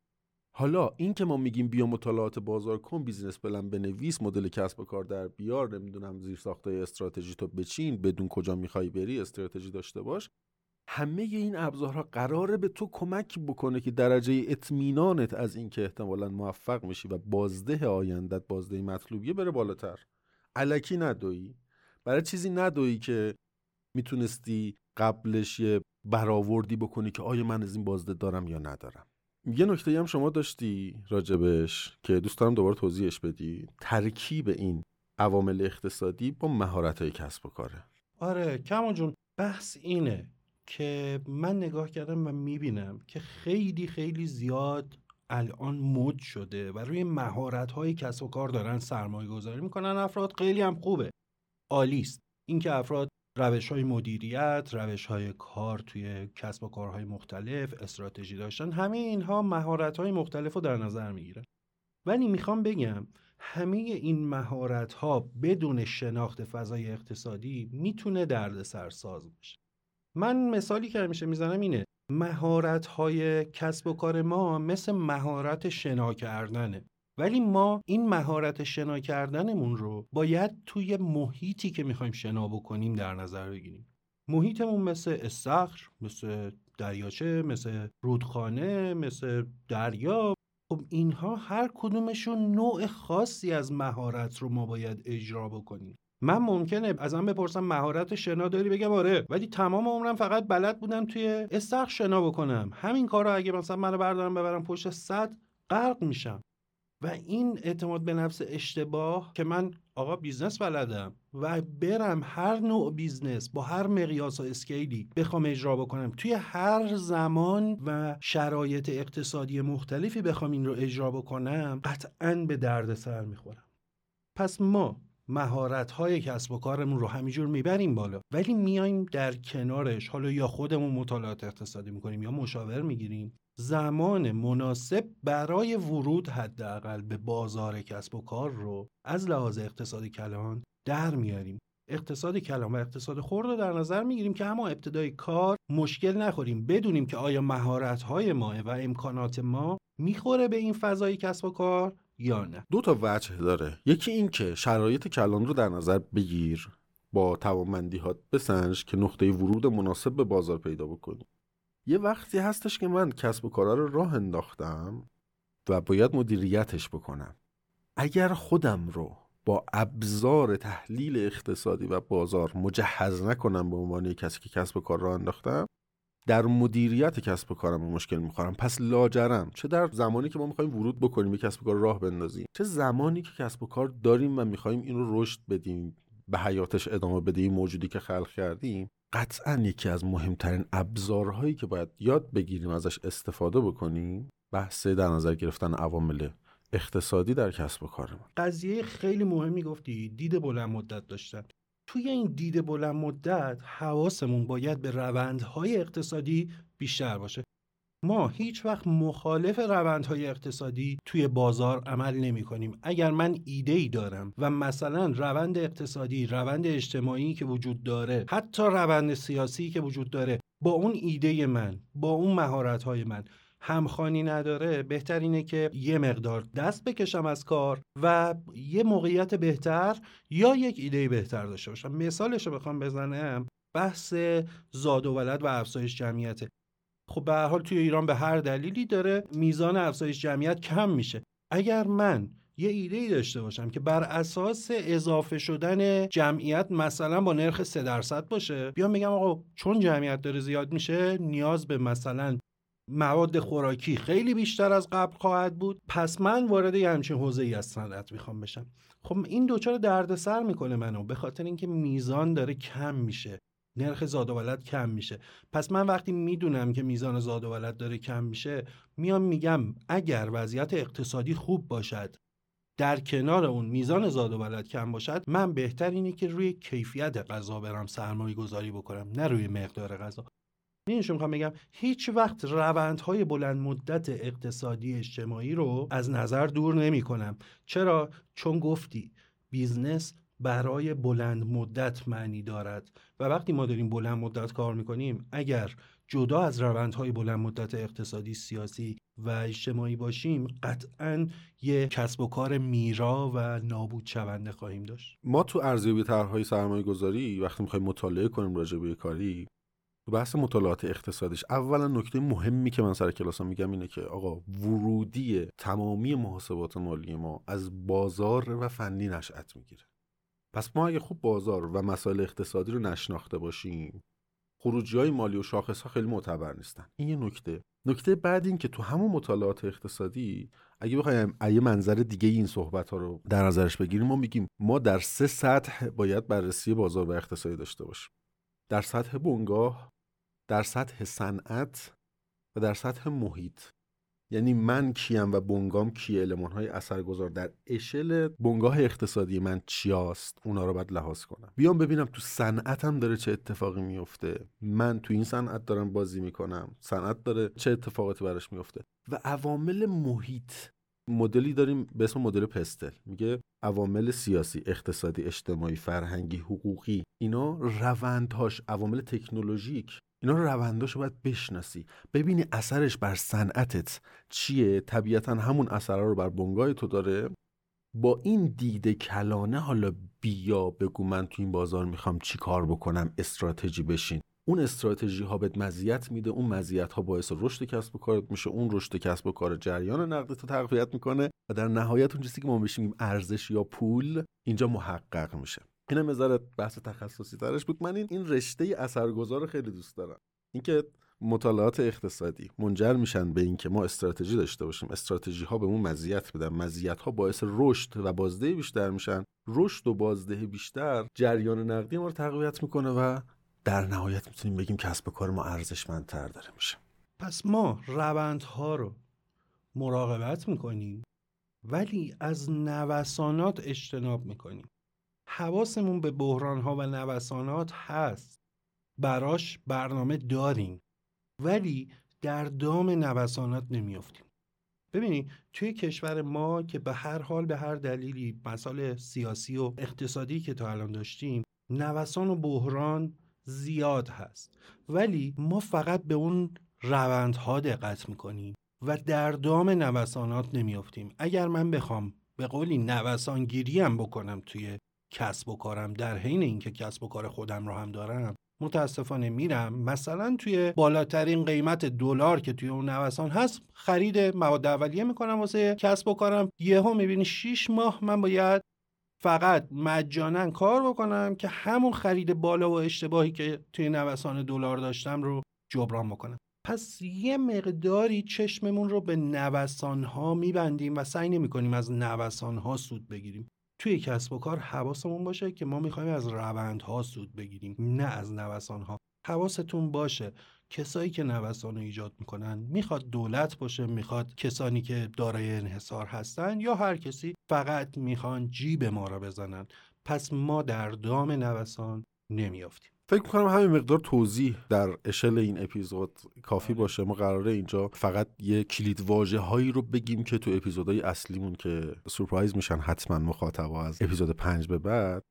حالا این که ما میگیم بیا مطالعات بازار کن business plan بنویس مدل کسب و کار در بیار نمی‌دونم زیر ساختای استراتژی تو بچین بدون کجا می‌خوای بری استراتژی داشته باش. همه این ابزارها قراره به تو کمک بکنه که درجه اطمینانت از اینکه احتمالا موفق میشی و بازده آیندت بازده مطلوبیه بره بالاتر. علکی ندویی برای چیزی ندویی که می‌تونستی قبلش یه برآوردی بکنی که آیا من از این بازده دارم یا ندارم. یه نکته هم شما داشتی راجبش که دوست دارم دوباره توضیحش بدی. ترکیب این عوامل اقتصادی با مهارت های کسب و کاره. آره کما جون بحث اینه که من نگاه کردم و می‌بینم که خیلی خیلی زیاد الان مد شده و روی مهارت های کسب و کار دارن سرمایه گذاری می‌کنن. افراد خیلی هم خوبه. عالی است. اینکه افراد روش های مدیریت، روش های کار توی کسب و کارهای مختلف، استراتژی داشتن همه اینها مهارت های مختلف رو در نظر می‌گیرن ولی می‌خوام بگم همه این مهارت ها بدون شناخت فضای اقتصادی می‌تونه درد سرساز باشه. من مثالی که همیشه می‌زنم اینه مهارت های کسب و کار ما مثل مهارت شنا کردنه. ولی ما این مهارت شنا کردنمون رو باید توی محیطی که می‌خوایم شنا بکنیم در نظر بگیریم. محیطمون مثل استخر مثل دریاچه مثل رودخانه مثل دریا. خب اینها هر کدومشون نوع خاصی از مهارت رو ما باید اجرا بکنیم. من ممکنه ازم بپرسم مهارت شنا داری؟ بگم آره. ولی تمام عمرم فقط بلد بودم توی استخر شنا بکنم. همین کار رو اگه مثلا منو بردارم ببرم پشت صد غرق میشم. و این اعتماد به نفس اشتباه که من آقا business بلدم و برم هر نوع business با هر مقیاس و scale ی بخوام اجرا بکنم توی هر زمان و شرایط اقتصادی مختلفی بخوام این رو اجرا بکنم قطعا به درد سر می‌خورم. پس ما مهارت های کسب و کارمون رو همینجور می‌بریم بالا ولی میایم در کنارش. حالا یا خودمون مطالعات اقتصادی می‌کنیم یا مشاور می‌گیریم. زمان مناسب برای ورود حداقل به بازار کسب و کار رو از لحاظ اقتصادی کلان در میاریم. اقتصاد کلان و اقتصاد خرد رو در نظر می‌گیریم که اما ابتدای کار مشکل نخوریم. بدونیم که آیا مهارت های ما و امکانات ما می‌خوره به این فضای کسب و کار یا نه. دو تا وجه داره. یکی این که شرایط کلان رو در نظر بگیر. با توانمندی ها بسنج که نقطه ورود مناسب به بازار پیدا بکنی. یه وقتی هستش که من کسب و کارا رو راه انداختم و باید مدیریتش بکنم. اگر خودم رو با ابزار تحلیل اقتصادی و بازار مجهز نکنم به عنوان کسی که کسب و کار راه انداختم در مدیریت کسب و کارم مشکل می‌خورم. پس لاجرم. چه در زمانی که ما می‌خوایم ورود بکنیم به کسب و کار راه بندازیم چه زمانی که کسب و کار داریم و می‌خوایم این رو رشد بدیم به حیاتش ادامه بدیم موجودی که خلق کردیم قطعا یکی از مهمترین ابزارهایی که باید یاد بگیریم ازش استفاده بکنیم بحث در نظر گرفتن عوامل اقتصادی در کسب و کار ما قضیه خیلی مهمی گفتی دید بلند مدت داشتن. توی این دید بلند مدت حواسمون باید به روندهای اقتصادی بیشتر باشه. ما هیچ وقت مخالف روندهای اقتصادی توی بازار عمل نمی کنیم. اگر من ایده ای دارم و مثلا روند اقتصادی، روند اجتماعی که وجود داره، حتی روند سیاسی که وجود داره، با اون ایده من، با اون مهارت های من همخانی نداره بهتر اینه که یه مقدار دست بکشم از کار و یه موقعیت بهتر یا یک ایده بهتر داشته باشم مثالش رو بخوام بزنم بحث زاد و ولد و افزایش جمعیته خب به حال توی ایران به هر دلیلی داره میزان افزایش جمعیت کم میشه. اگر من یه ایده ای داشته باشم که بر اساس اضافه شدن جمعیت مثلا با نرخ 3 درصد باشه بیام بگم آقا چون جمعیت داره زیاد میشه نیاز به مثلا مواد خوراکی خیلی بیشتر از قبل خواهد بود پس من وارد یه همچین حوزه ای از صنعت می‌خوام بشم. خب این دوچار دردسر می‌کنه منو به خاطر اینکه میزان داره کم میشه. نرخ زاد و ولد کم میشه. پس من وقتی می‌دونم که میزان زاد و ولد داره کم میشه میام میگم اگر وضعیت اقتصادی خوب باشد در کنار اون میزان زاد و ولد کم باشد من بهتر اینه که روی کیفیت غذا برم سرمایه گذاری بکنم نه روی مقدار غذا. می‌دونی می‌خوام بگم هیچ وقت روندهای بلند مدت اقتصادی اجتماعی رو از نظر دور نمی کنم چرا؟ چون گفتی business برای بلند مدت معنی دارد. و وقتی ما داریم بلند مدت کار می‌کنیم اگر جدا از روندهای بلند مدت اقتصادی سیاسی و اجتماعی باشیم قطعا یه کسب و کار میرا و نابود شونده خواهیم داشت. ما تو ارزیابی طرحهای سرمایه گذاری وقتی می‌خوایم مطالعه کنیم راجع به کاری تو بحث مطالعات اقتصادیش اولا نکته مهمی که من سر کلاس میگم اینه که آقا ورودی تمامی محاسبات مالی ما از بازار و فنی نشأت می‌گیره. پس ما اگه خوب بازار و مسائل اقتصادی رو نشناخته باشیم خروجی های مالی و شاخص ها خیلی معتبر نیستن. این یه نکته. نکته بعد این که تو همون مطالعات اقتصادی اگه بخوایم یه منظر دیگه این صحبت ها رو در نظرش بگیریم ما میگیم ما در سه سطح باید بررسی بازار و اقتصادی داشته باشیم. در سطح بنگاه در سطح صنعت و در سطح محیط. یعنی من کیم و بنگام کی علمان های اثرگذار در اشل بنگاه اقتصادی من چیاست؟ اونا رو باید لحاظ کنم. بیام ببینم تو صنعتم داره چه اتفاقی میفته. من تو این صنعت دارم بازی می‌کنم. صنعت داره چه اتفاقاتی براش میفته و عوامل محیط. مدلی داریم به اسم مدل پستل. میگه عوامل سیاسی اقتصادی اجتماعی فرهنگی حقوقی. اینا روندهاش عوامل تکنولوژیک. اینا رو رونداشو باید بشناسی. ببینی اثرش بر صنعتت چیه؟ طبیعتا همون اثرها رو بر بنگاه تو داره. با این دید کلانه حالا بیا بگو من تو این بازار می‌خوام چی کار بکنم استراتژی بشین. اون استراتژی ها بهت مزیت میده اون مزیت ها باعث رشد کسب و کارت میشه اون رشد کسب و کار جریان نقدت رو تقویت می‌کنه و در نهایت اون چیزی که ما بشیم ارزش یا پول اینجا محقق میشه. اینم نظر بحث تخصصی ترش بود. من این این رشته اثرگذار رو خیلی دوست دارم. اینکه مطالعات اقتصادی منجر میشن به اینکه ما استراتژی داشته باشیم استراتژی ها به اون مزیت بدن مزیت ها باعث رشد و بازده بیشتر میشن. رشد و بازده بیشتر جریان نقدی ما رو تقویت می‌کنه و در نهایت می‌تونیم بگیم کسب کار ما ارزشمندتر داره میشه. پس ما روندها رو مراقبت می‌کنیم ولی از نوسانات اجتناب می‌کنیم. حواسمون به بحران ها و نوسانات هست. براش برنامه داریم. ولی در دام نوسانات نمیافتیم. ببینید توی کشور ما که به هر حال به هر دلیلی مسائل سیاسی و اقتصادی که تا الان داشتیم نوسان و بحران زیاد هست. ولی ما فقط به اون روندها دقت می‌کنیم و در دام نوسانات نمیافتیم. اگر من بخوام به قولی نوسانگیری هم بکنم توی کسب و کارم در حین اینکه کسب و کار خودم رو هم دارم متاسفانه میرم. مثلا توی بالاترین قیمت دلار که توی اون نوسان هست خرید مواد اولیه می‌کنم واسه کسب و کارم. یهو می‌بینی 6 ماه من باید فقط مجانا کار بکنم که همون خرید بالا و اشتباهی که توی نوسان دلار داشتم رو جبران بکنم. پس یه مقداری چشممون رو به نوسان ها میبندیم و سعی نمی کنیم از نوسان ها سود بگیریم. توی کسب و کار حواسمون باشه که ما می‌خوایم از روندها سود بگیریم نه از نوسان ها حواستون باشه کسایی که نوسان رو ایجاد می‌کنن می‌خواد دولت باشه می‌خواد کسانی که دارای انحصار هستن یا هر کسی فقط می‌خوان جیب ما را بزنن. پس ما در دام نوسان نمیافتیم. فکر می‌کنم همین مقدار توضیح در اشل این اپیزود کافی باشه. ما قراره اینجا فقط یه کلید واژه هایی رو بگیم که تو اپیزودهای اصلیمون که سورپرایز میشن حتما مخاطبا از اپیزود پنج به بعد.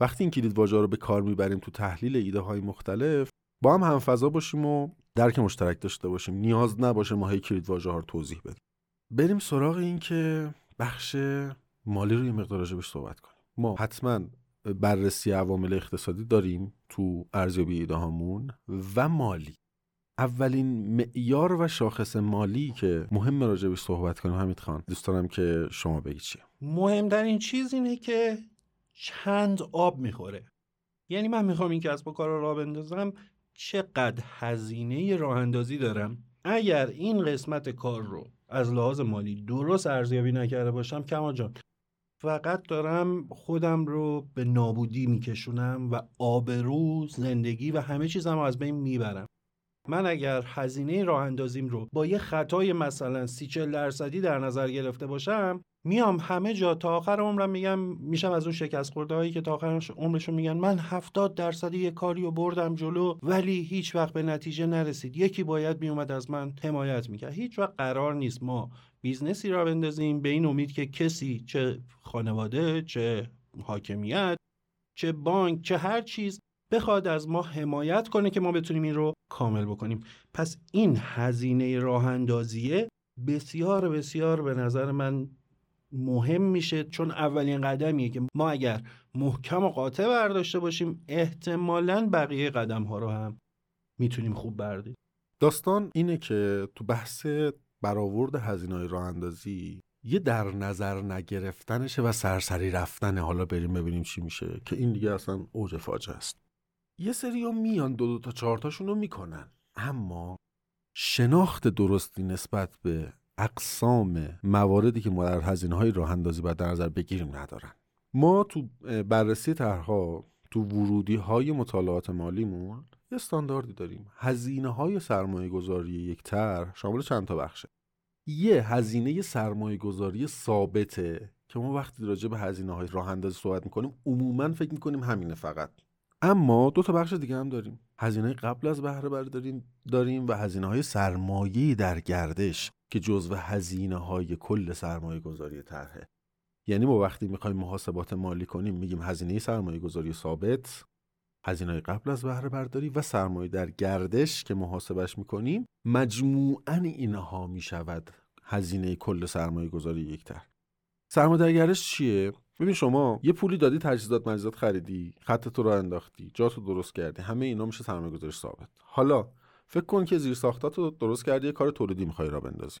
وقتی این کلید واژه رو به کار می‌بریم تو تحلیل ایده های مختلف با هم همفضا باشیم و درک مشترک داشته باشیم. نیاز نباشه ما هی کلید واژه ها رو توضیح بدیم. بریم سراغ این که بخش مالی رو یه مقدار راجبش صحبت کنیم. ما حتما بررسی عوامل اقتصادی داریم. تو ارزیابی ایده هامون و مالی. اولین معیار و شاخص مالی که مهم راجبش صحبت کنیم حمید خان دوست دارم که شما بگید چیه؟ مهمترین چیز اینه که چند آب می‌خوره. یعنی من می‌خوام این کسب و کار رو را بندازم چقدر هزینه راه اندازی دارم. اگر این قسمت کار رو از لحاظ مالی درست ارزیابی نکرده باشم کما جان فقط دارم خودم رو به نابودی میکشونم و آبرو زندگی و همه چیزم رو از بین می‌برم. من اگر هزینه راه اندازیم رو با یه خطای مثلا سی چل درصدی در نظر گرفته باشم میام همه جا تا آخر عمرم میگم میشم از اون شکست خورده هایی که تا آخر عمرشون میگن من هفتاد درصدی یه کاری رو بردم جلو ولی هیچ وقت به نتیجه نرسید. یکی باید میومد از من حمایت می‌کرد. هیچ وقت قرار نیست ما business ی راه بندازیم به این امید که کسی چه خانواده چه حاکمیت چه بانک چه هر چیز بخواد از ما حمایت کنه که ما بتونیم این رو کامل بکنیم. پس این هزینه راه اندازیه بسیار بسیار به نظر من مهم میشه چون اولین قدمیه که ما اگر محکم و قاطع برداشته باشیم احتمالا بقیه قدم ها رو هم می‌تونیم خوب بردیم داستان اینه که تو بحث برآورد هزینه های راه اندازی یه در نظر نگرفتنشه و سرسری رفتنه. حالا بریم ببینیم چی میشه که این دیگه اصلا اوج فاجعه است. یه سری ها میان دو دو تا چهارتاشون رو می‌کنن. اما شناخت درستی نسبت به اقسام مواردی که ما در هزینه های راه اندازی باید در نظر بگیریم ندارن. ما تو بررسی طرحها تو ورودی های مطالعات مالیمون یه استانداردی داریم. هزینه های سرمایه گذاری یک طرح شامل چند تا بخشه؟ یه هزینه سرمایه گذاری ثابته که ما وقتی راجع به هزینه های راه اندازی صحبت می‌کنیم عموما فکر می‌کنیم همینه فقط. اما دو تا بخش دیگه هم داریم. هزینه قبل از بهره برداری داریم و هزینه های سرمایه در گردش که جزو هزینه های کل سرمایه گذاری طرحه. یعنی ما وقتی می‌خوایم محاسبات مالی کنیم میگیم هزینه سرمایه گذاری ثابت هزینه قبل از بهره برداری و سرمایه در گردش که محاسبش می‌کنیم مجموعا اینها می‌شود هزینه کل سرمایه گذاری یک طرح سرمایه در گردش چیه؟ ببین شما یه پولی دادی تجهیزات مجهزات خریدی خط تو رو انداختی جاتو درست کردی همه اینا میشه سرمایه گذاری ثابت. حالا فکر کن که زیر ساختاتو درست کردی یه کار تولیدی می‌خوای را بندازی.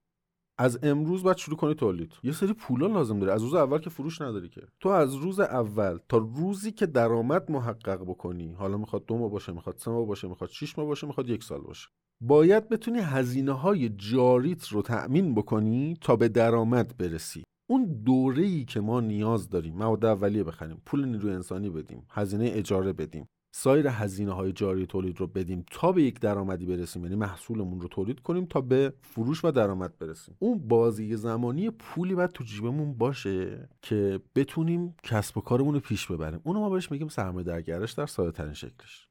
از امروز باید شروع کنی تولید. یه سری پولا لازم داره. از روز اول که فروش نداری که. تو از روز اول تا روزی که درآمد محقق بکنی حالا می‌خواد دو ماه باشه می‌خواد سه ماه باشه می‌خواد 6 ماه باشه می‌خواد یک سال باشه. باید بتونی هزینه های جاریت رو تأمین بکنی تا به درآمد برسی. اون دوره ای که ما نیاز داریم مواد اولیه بخریم پول نیروی انسانی بدیم هزینه اجاره بدیم. سایر هزینه های جاری تولید رو بدیم تا به یک درآمدی برسیم یعنی محصولمون رو تولید کنیم تا به فروش و درآمد برسیم. اون بازی زمانی پولی باید تو جیبمون باشه که بتونیم کسب و کارمون رو پیش ببریم. اونو ما بهش میگیم سرمایه در گردش در ساده ترین شکلش.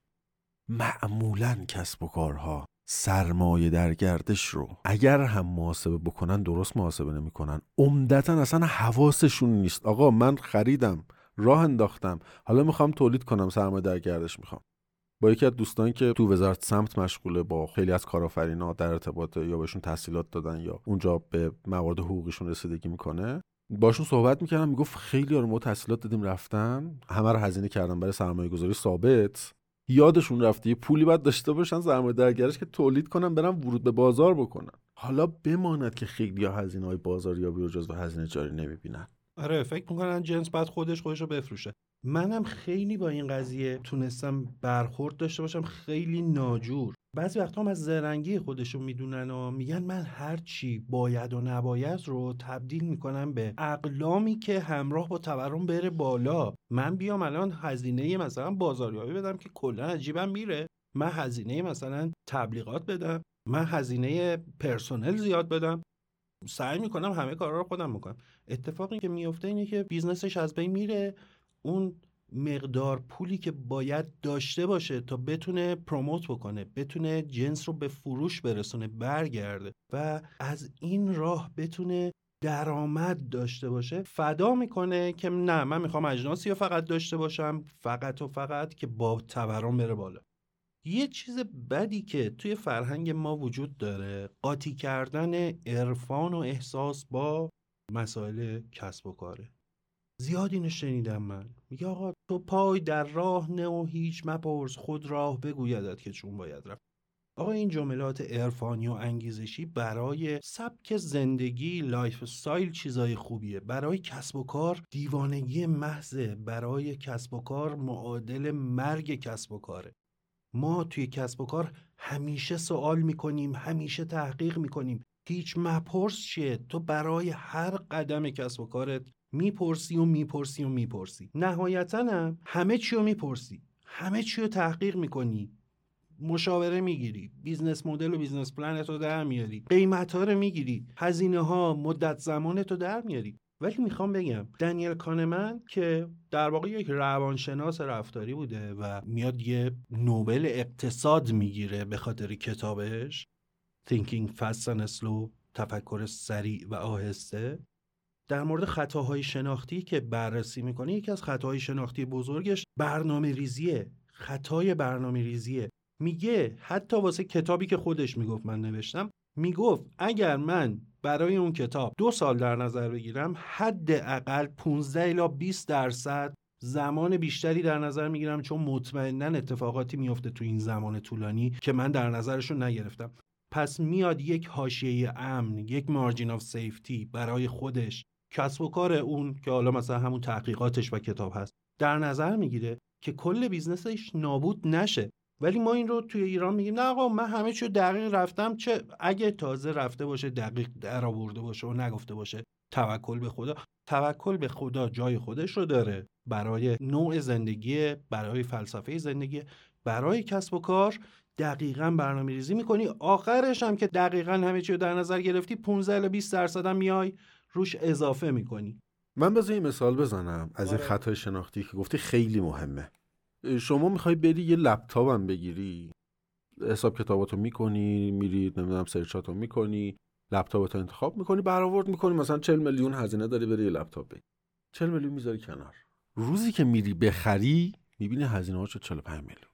معمولا کسب و کارها سرمایه در گردش رو اگر هم محاسبه بکنن درست محاسبه نمی‌کنن. عمدتا اصلا حواسشون نیست. آقا من خریدم. راه انداختم. حالا می‌خوام تولید کنم سرمایه در گردش می‌خوام. با یکی از دوستان که تو وزارت سمت مشغوله با خیلی از کارآفرینا در ارتباط یا بهشون تحصیلات دادن یا اونجا به موارد حقوقیشون رسیدگی می‌کنه باشون صحبت می‌کردم می‌گفت خیلی رو ما تحصیلات دادیم رفتن همه رو هزینه کردن برای سرمایه گذاری ثابت. یادشون رفته یه پولی باید داشته باشن سرمایه درگرش که تولید کنن برن ورود به بازار بکنن. حالا بماند که خیلی ها هزینه های بازاریابی رو جزو هزینه جاری نمی‌بینن. آره فکر می‌کنن جنس بعد خودش خودش رو بفروشه. منم خیلی با این قضیه تونستم برخورد داشته باشم خیلی ناجور. بعضی وقتا هم از زرنگی خودشون می‌دونن و میگن من هر چی باید و نباید رو تبدیل می‌کنم به اقلامی که همراه با تورم بره بالا. من بیام الان هزینه مثلا بازاریابی بدم که کلا از جیبم میره. من هزینه مثلا تبلیغات بدم. من هزینه پرسنل زیاد بدم. سعی می‌کنم همه کارا رو خودم می‌کنم اتفاقی که میفته اینه که business ش از بین میره. اون مقدار پولی که باید داشته باشه تا بتونه promote بکنه بتونه جنس رو به فروش برسونه برگرده و از این راه بتونه درآمد داشته باشه. فدا می‌کنه که نه من می‌خوام اجناسی رو فقط داشته باشم فقط و فقط که با تورم بره بالا. یه چیز بدی که توی فرهنگ ما وجود داره قاطی کردن عرفان و احساس با مسائل کسب و کاره. زیاد اینو شنیدم من. میگه آقا تو پای در راه نه و هیچ مپرس خود راه بگویدت که چون باید رفت. آقا این جملات عرفانی و انگیزشی برای سبک زندگی lifestyle چیزای خوبیه. برای کسب و کار دیوانگی محضه. برای کسب و کار معادل مرگ کسب و کاره. ما توی کسب و کار همیشه سوال می‌کنیم همیشه تحقیق می‌کنیم. هیچ مپرس چیه؟ تو برای هر قدم کسب و کارت می‌پرسی و می‌پرسی و می‌پرسی. نهایتا هم همه چی رو می‌پرسی. همه چی رو تحقیق می‌کنی. مشاوره می‌گیری. business model و business plan ت رو در میاری. قیمت ها رو می‌گیری. هزینه ها مدت زمانت رو در میاری. ولی می‌خوام بگم دنیل کانمن که در واقع یک روانشناس رفتاری بوده و میاد یه نوبل اقتصاد می‌گیره به خاطر کتابش Thinking Fast and Slow تفکر سریع و آهسته. در مورد خطاهای شناختی که بررسی می‌کنه یکی از خطاهای شناختی بزرگش برنامه ریزیه خطای برنامه ریزیه. میگه حتی واسه کتابی که خودش می‌گفت من نوشتم می‌گفت اگر من برای اون کتاب دو سال در نظر بگیرم حداقل 15 الا 20 درصد زمان بیشتری در نظر می‌گیرم چون مطمئنا اتفاقاتی میفته تو این زمان طولانی که من در نظرشون نگرفتم. پس میاد یک حاشیه امن یک margin of safety برای خودش کسب و کار اون که حالا مثلا همون تحقیقاتش و کتاب هست در نظر می‌گیره که کل business ش نابود نشه. ولی ما این رو توی ایران میگیم نه آقا من همه چیو دقیق رفتم. چه اگه تازه رفته باشه دقیق در آورده باشه و نگفته باشه توکل به خدا. توکل به خدا جای خودش رو داره. برای نوع زندگی برای فلسفه زندگی برای کسب و کار دقیقا برنامه ریزی می‌کنی. آخرش هم که دقیقا همه چی رو در نظر گرفتی 15 الی 20 درصد هم میای روش اضافه می‌کنی. من بذار مثال بزنم از این آره. خطای شناختی که گفتی خیلی مهمه. شما می‌خوای بری یه لپتاپ هم بگیری. حساب کتاباتو می‌کنی میری نمی‌دونم سرچاتو می‌کنی لپتاپتو انتخاب می‌کنی برآورد می‌کنی. مثلا 40 میلیون هزینه داری بری یه لپتاپ بگیری. 40 میلیون می‌ذاری کنار. روزی که میری بخری می‌بینی هزینه هاشو 45 میلیون.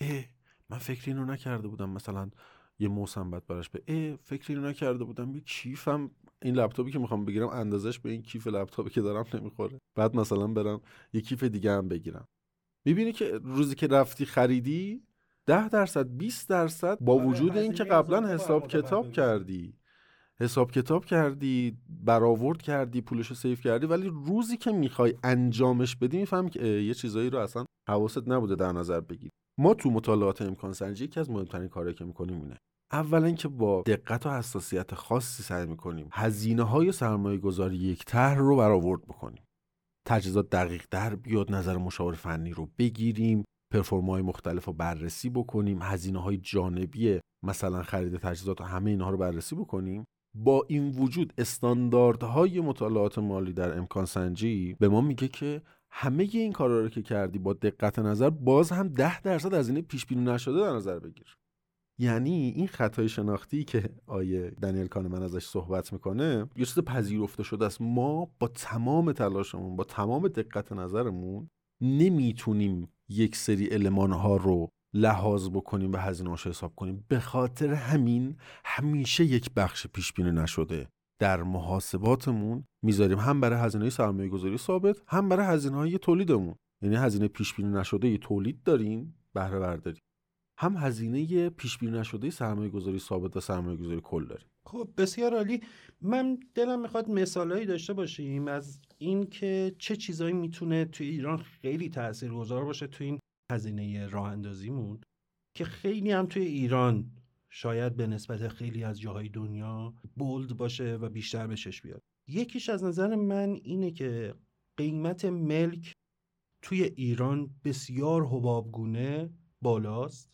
اه من فکر اینو نکرده بودم. مثلا یه موسم بعد براش به اه فکر اینو نکرده بودم. یه کیفم این لپتاپی که می‌خوام بگیرم اندازش به این کیف لپتاپی که دارم نمی‌خوره. بعد مثلا برم یه کیف دیگه هم بگیرم. می‌بینی که روزی که رفتی خریدی ده درصد 20 درصد با آره، وجود اینکه قبلا حساب کتاب کردی. حساب کتاب کردی برآورد کردی پولشو سیف کردی ولی روزی که می‌خوای انجامش بدی می‌فهمی که یه چیزایی رو اصلا حواست نبوده در نظر بگیری. ما تو مطالعات امکان سنجی یکی از مهمترین کارهایی که می‌کنیم اینه. اولا که با دقت و حساسیت خاصی سعی می‌کنیم هزینه های سرمایه گذاری یک طرح رو برآورد بکنیم. تجهیزات دقیق در بیاد نظر مشاور فنی رو بگیریم پرفورمای مختلف رو بررسی بکنیم هزینه های جانبی مثلا خرید تجهیزات و همه اینها رو بررسی بکنیم. با این وجود استانداردهای مطالعات مالی در امکان سنجی به ما میگه که همه این کارا رو که کردی با دقت نظر باز هم ده درصد از این پیش بینی نشده در نظر بگیر. یعنی این خطای شناختی که آیه دنیل کانمن ازش صحبت می‌کنه یه چیز پذیرفته شده است. ما با تمام تلاشمون با تمام دقت نظرمون نمی‌تونیم یک سری علمان ها رو لحاظ بکنیم و هزینه حساب کنیم. به خاطر همین همیشه یک بخش پیش بینی نشده. در محاسباتمون می‌ذاریم هم برای هزینه سرمایه گذاری ثابت هم برای هزینه های تولیدمون. یعنی هزینه پیش بینی نشده تولید داریم بهره برداری هم هزینه پیش بینی نشده سرمایه گذاری ثابت و سرمایه گذاری کل داریم. خب بسیار عالی. من دلم می‌خواد مثالهایی داشته باشیم از اینکه چه چیزایی می‌تونه توی ایران خیلی تاثیرگذار باشه توی این هزینه راه اندازیمون که خیلی هم توی ایران شاید به نسبت خیلی از جاهای دنیا بولد باشه و بیشتر به چشم بیاد. یکیش از نظر من اینه که قیمت ملک توی ایران بسیار حبابگونه بالاست.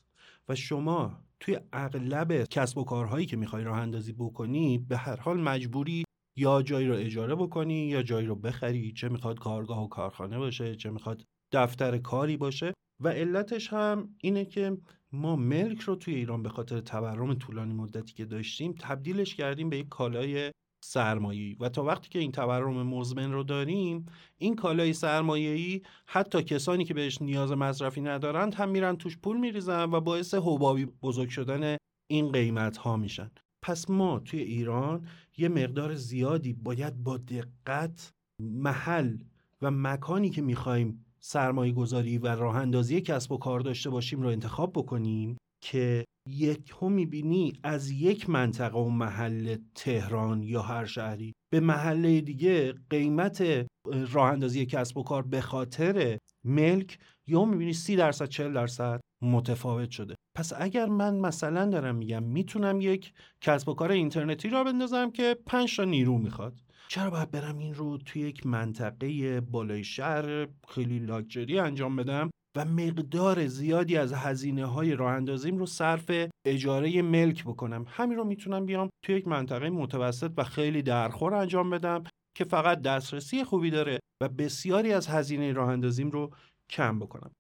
و شما توی اغلب کسب و کارهایی که می‌خوای راه اندازی بکنی به هر حال مجبوری یا جایی رو اجاره بکنی یا جایی رو بخری چه می‌خواد کارگاه و کارخانه باشه چه می‌خواد دفتر کاری باشه. و علتش هم اینه که ما ملک رو توی ایران به خاطر تورم طولانی مدتی که داشتیم تبدیلش کردیم به یک کالای سرمایه‌ای. و تا وقتی که این تورم مزمن رو داریم این کالای سرمایه‌ای حتی کسانی که بهش نیاز مصرفی ندارند هم میرن توش پول میریزن و باعث حبابی بزرگ شدن این قیمت ها میشن. پس ما توی ایران یه مقدار زیادی باید با دقت محل و مکانی که می‌خوایم سرمایه گذاری و راه اندازی کسب و کار داشته باشیم رو انتخاب بکنیم. که یک هم می‌بینی از یک منطقه و محل تهران یا هر شهری به محله دیگه قیمت راه اندازی کسب و کار به خاطر ملک یا می‌بینی سی درصد چل درصد متفاوت شده. پس اگر من مثلا دارم میگم می‌تونم یک کسب و کار اینترنتی را بندازم که پنج تا نیرو می‌خواد چرا باید برم این رو توی یک منطقه بالای شهر خیلی لاکچری انجام بدم؟ و مقدار زیادی از هزینه های راه اندازیم رو صرف اجاره ملک بکنم. همین رو می‌تونم بیام توی یک منطقه متوسط و خیلی درخور انجام بدم که فقط دسترسی خوبی داره و بسیاری از هزینه راه اندازیم رو کم بکنم.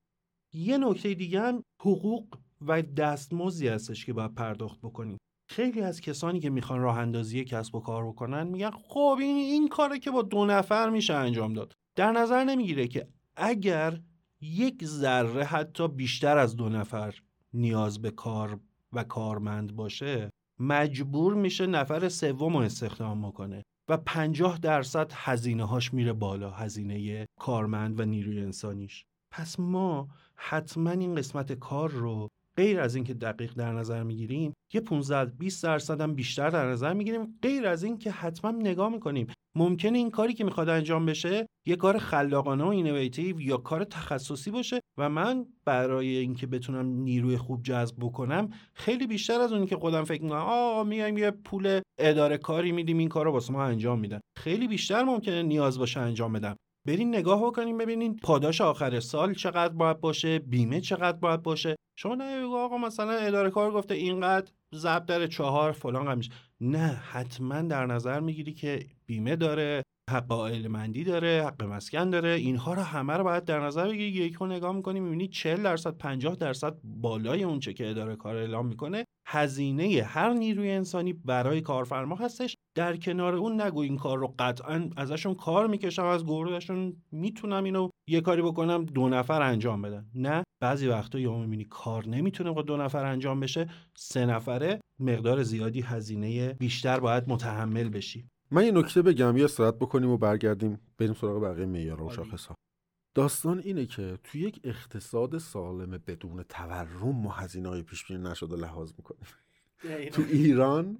یه نکته دیگه هم حقوق و دستمزدی هستش که باید پرداخت بکنیم. خیلی از کسانی که می‌خوان راه اندازی کسب و کار بکنن میگن خب این این کاره که با دو نفر میشه انجام داد. در نظر نمی‌گیره که اگر یک ذره حتی بیشتر از دو نفر نیاز به کار و کارمند باشه مجبور میشه نفر سوم رو استخدام بکنه و 50 درصد هزینه هاش میره بالا هزینه کارمند و نیروی انسانیش. پس ما حتما این قسمت کار رو غیر از اینکه دقیق در نظر می‌گیریم یه 15 20 درصد هم بیشتر در نظر می‌گیریم غیر از اینکه حتما نگاه می‌کنیم. ممکنه این کاری که می‌خواد انجام بشه یه کار خلاقانه و اینویتیو یا کار تخصصی باشه و من برای اینکه بتونم نیروی خوب جذب بکنم خیلی بیشتر از اونی که خودم فکر می‌کنم آ میایم یه پول اداره کاری میدیم این کارو واسه ما انجام میدن. خیلی بیشتر ممکنه نیاز باشه انجام بدم. برین نگاه بکنین ببینین پاداش آخر سال چقدر باید باشه بیمه چقدر باید باشه. شما نه آقا مثلا اداره کار گفته اینقدر ضرب در چهار فلان قمیش نه حتما در نظر می‌گیری که بیمه داره. حق مندی داره حق مسکن داره اینها رو همه رو باید در نظر بگیری. یک نگاه می‌کنی می‌بینی 40 درصد 50 درصد بالای اونچه که اداره کار اعلام می‌کنه هزینه هر نیروی انسانی برای کارفرما هستش. در کنار اون نگو این کار رو قطعا ازشون کار می‌کشم از گروهشون می‌تونم اینو یه کاری بکنم دو نفر انجام بدن. نه بعضی وقتا یا می‌بینی کار نمی‌تونه با دو نفر انجام بشه سه نفره مقدار زیادی هزینه بیشتر باید متحمل بشی. من یه نکته بگم یه استراحت بکنیم و برگردیم بریم سراغ بقیه معیارها و شاخصها داستان اینه که توی یک اقتصاد سالم بدون تورم و هزینه های پیش بینی نشده لحاظ می‌کنیم. تو ایران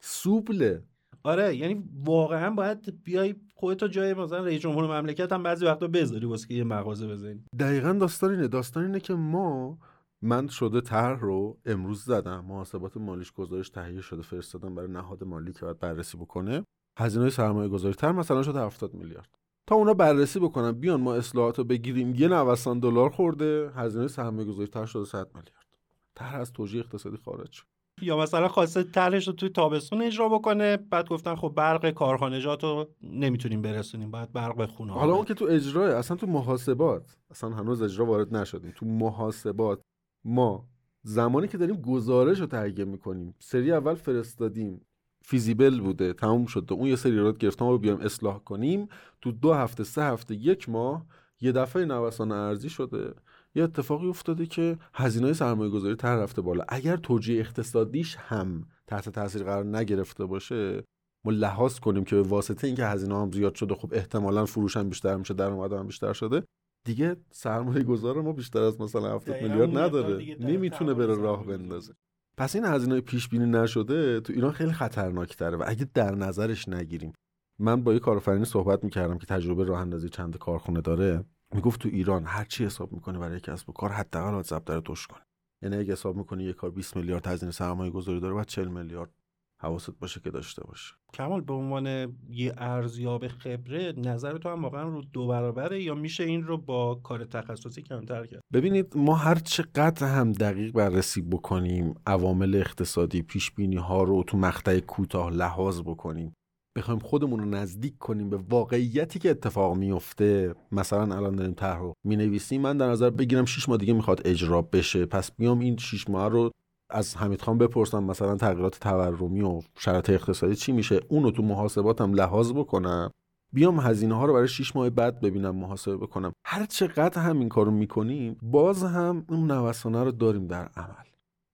سوبله آره یعنی واقعا باید بیای خودتو جای مثلا رئیس جمهور مملکت هم بعضی وقتا بذاری واسه که یه مغازه بزنی. دقیقا داستان اینه. داستان اینه که ما من شده طرح رو امروز زدم. محاسبات مالیش گزارش تهیه شده فرستادم برای نهاد مالی که باید بررسی بکنه. هزینه سرمایه گذاری تر مثلا شده 70 میلیارد. تا اونا بررسی بکنن بیان ما اصلاحات رو بگیریم یه نوسان دلار خورده هزینه سرمایه گذاری تر شده 100 میلیارد. طرح از توجیه اقتصادی خارج شد. یا مثلا خواسته طرحش رو توی تابستون اجرا بکنه بعد گفتن خب برق کارخانجات رو نمی‌تونیم برسونیم باید برق به خونه حالا اون که تو اجراه اصلا تو محاسبات اصلا هنوز اجرا وارد نشدیم. تو محاسبات ما زمانی که داریم گزارش رو تهیه می‌کنیم سری اول فرستادیم فیزیبل بوده تموم شده اون یه سری رو گرفتم رو بیایم اصلاح کنیم. تو دو هفته سه هفته یک ماه یه دفعه نوسان ارزی شده. یه اتفاقی افتاده که هزینه سرمایه گذاری تر رفته بالا. اگر توجیه اقتصادیش هم تحت تاثیر قرار نگرفته باشه ما لحاظ کنیم که به واسطه اینکه هزینه هم زیاد شده خب احتمالا فروش هم بیشتر میشه درآمد هم بیشتر شده. دیگه سرمایه گذار ما بیشتر از مثلا 70 میلیارد نداره. نمی‌تونه بره راه بندازه. پس این هزینه پیش بینی نشده تو ایران خیلی خطرناک تره و اگه در نظرش نگیریم. من با یه کارآفرینی صحبت می‌کردم که تجربه راه اندازی چند کارخونه داره. می‌گفت تو ایران هر چی حساب می‌کنه برای کسب و کار حداقل باید ضبط داره توش کنه. یعنی اگه حساب می‌کنی یه کار 20 میلیارد هزینه سرمایه گذاری داره بعد 40 میلیارد حواست باشه که داشته باشه. کمال به عنوان یه ارزیاب خبره نظر تو هم واقعا رو دو برابره یا میشه این رو با کار تخصصی کمتر کرد؟ ببینید ما هر چقدر هم دقیق بررسی بکنیم عوامل اقتصادی پیش بینی ها رو تو مقطع کوتاه لحاظ بکنیم بخوایم خودمون رو نزدیک کنیم به واقعیتی که اتفاق میفته مثلا الان داریم طرح رو می‌نویسیم من در نظر بگیرم 6 ماه دیگه می‌خواد اجرا بشه پس بیام این 6 ماه رو از حمید خان بپرسم مثلا تغییرات تورمی و شرایط اقتصادی چی میشه؟ اونو تو محاسباتم لحاظ بکنم. بیام هزینه ها رو برای 6 ماه بعد ببینم محاسبه بکنم. هر چقدر هم این کارو می‌کنیم باز هم اون نوسانه رو داریم در عمل.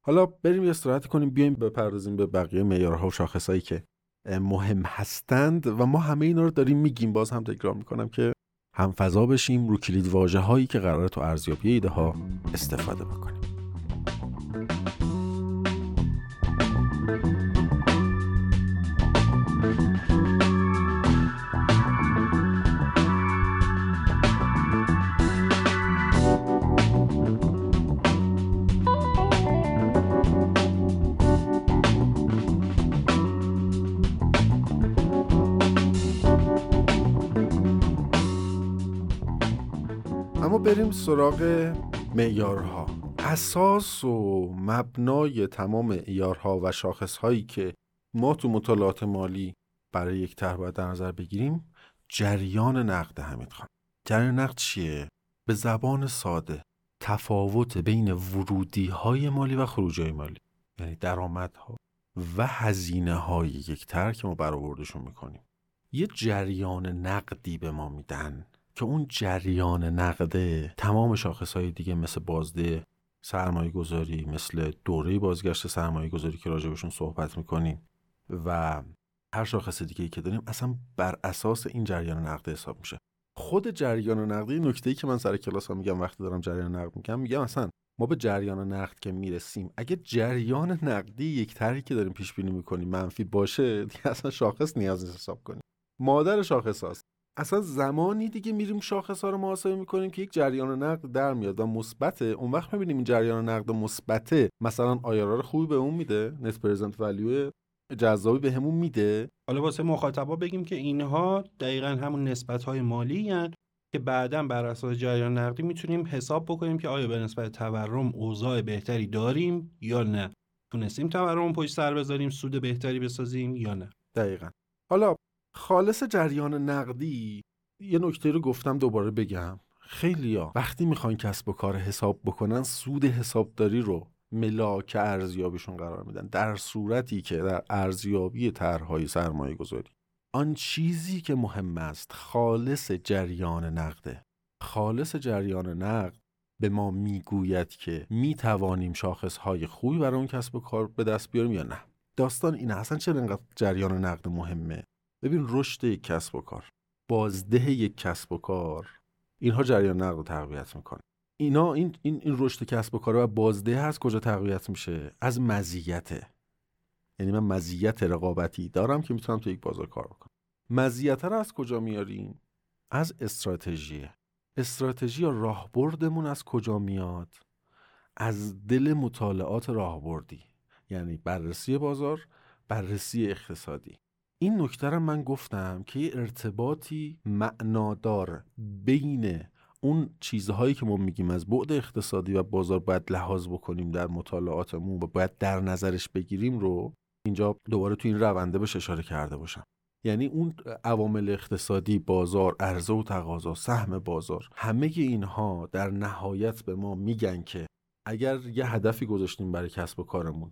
حالا بریم یه استراحت کنیم بیایم بپردازیم به بقیه معیارها و شاخصایی که مهم هستند و ما همه اینا رو داریم میگیم. باز هم تکرار می‌کنم که هم فضا بشیم رو کلید واژه که قراره تو ارزیابی ایده ها استفاده بکنیم. بریم سراغ معیارها. اساس و مبنای تمام معیارها و شاخصهایی که ما تو مطالعات مالی برای یک طرح باید در نظر بگیریم جریان نقد حمید خان. جریان نقد چیه؟ به زبان ساده تفاوت بین ورودی های مالی و خروجی های مالی. یعنی درآمدها و هزینه های یک که ما برآوردشون می‌کنیم. یه جریان نقدی به ما میدن. که اون جریان نقده تمام شاخص های دیگه مثل بازده سرمایه گذاری مثل دوره بازگشت سرمایه گذاری که راجبشون صحبت می‌کنیم و هر شاخص دیگه ای که داریم اصلا بر اساس این جریان نقده حساب میشه. خود جریان نقدی نکته ای که من سر کلاس ها میگم وقتی دارم جریان نقد میگم میگم اصلا ما به جریان نقد که می‌رسیم اگه جریان نقدی یک طرحی که داریم پیش بینی می‌کنیم منفی باشه دیگه اصلا شاخص نیاز نیست حساب کنیم. مادر شاخص هاست. اصلا زمانی دیگه میریم شاخص ها رو محاسبه می‌کنیم که یک جریان نقد در میاد و مثبته. اون وقت می‌بینیم این جریان نقد مثبته. مثلا آیارار خوبی به اون میده نت پرزنت ولیو جذابی به همون میده. حالا واسه مخاطبا بگیم که اینها دقیقا همون نسبت های مالی هن که بعدا بر اساس جریان نقدی می‌تونیم حساب بکنیم که آیا به نسبت تورم اوضاع بهتری داریم یا نه. تونستیم تورم پشت سر بذاریم سود بهتری بسازیم یا نه. دقیقا. حالا خالص جریان نقدی یه نکته رو گفتم دوباره بگم. خیلی ها وقتی می‌خوان کسب و کار حساب بکنن سود حسابداری رو ملاک ارزیابیشون قرار میدن در صورتی که در ارزیابی طرحهای سرمایه گذاری آن چیزی که مهم است خالص جریان نقده. خالص جریان نقد به ما می‌گوید که می‌توانیم شاخصهای خوبی برای اون کسب و کار به دست بیاریم یا نه. داستان اینه اصلا چرا اینقدر جریان نقد مهمه؟ ببین رشد یک کسب و کار بازده یک کسب و کار. اینها جریان نقد رو تقویت می‌کنه. اینا این این این رشد کسب و کار و بازده از کجا تقویت میشه؟ از مزیته یعنی من مزیت رقابتی دارم که می‌تونم تو یک بازار کار بکنم. مزیت رو از کجا میاریم؟ از استراتژی. استراتژی راهبردمون از کجا میاد؟ از دل مطالعات راهبردی. یعنی بررسی بازار بررسی اقتصادی. این نکته من گفتم که یه ارتباطی معنادار بین اون چیزهایی که ما میگیم از بعد اقتصادی و بازار باید لحاظ بکنیم در مطالعاتمون و باید در نظرش بگیریم رو اینجا دوباره تو این رونده بهش اشاره کرده باشم. یعنی اون عوامل اقتصادی بازار عرضه و تقاضا سهم بازار همه اینها در نهایت به ما میگن که اگر یه هدفی گذاشتیم برای کسب و کارمون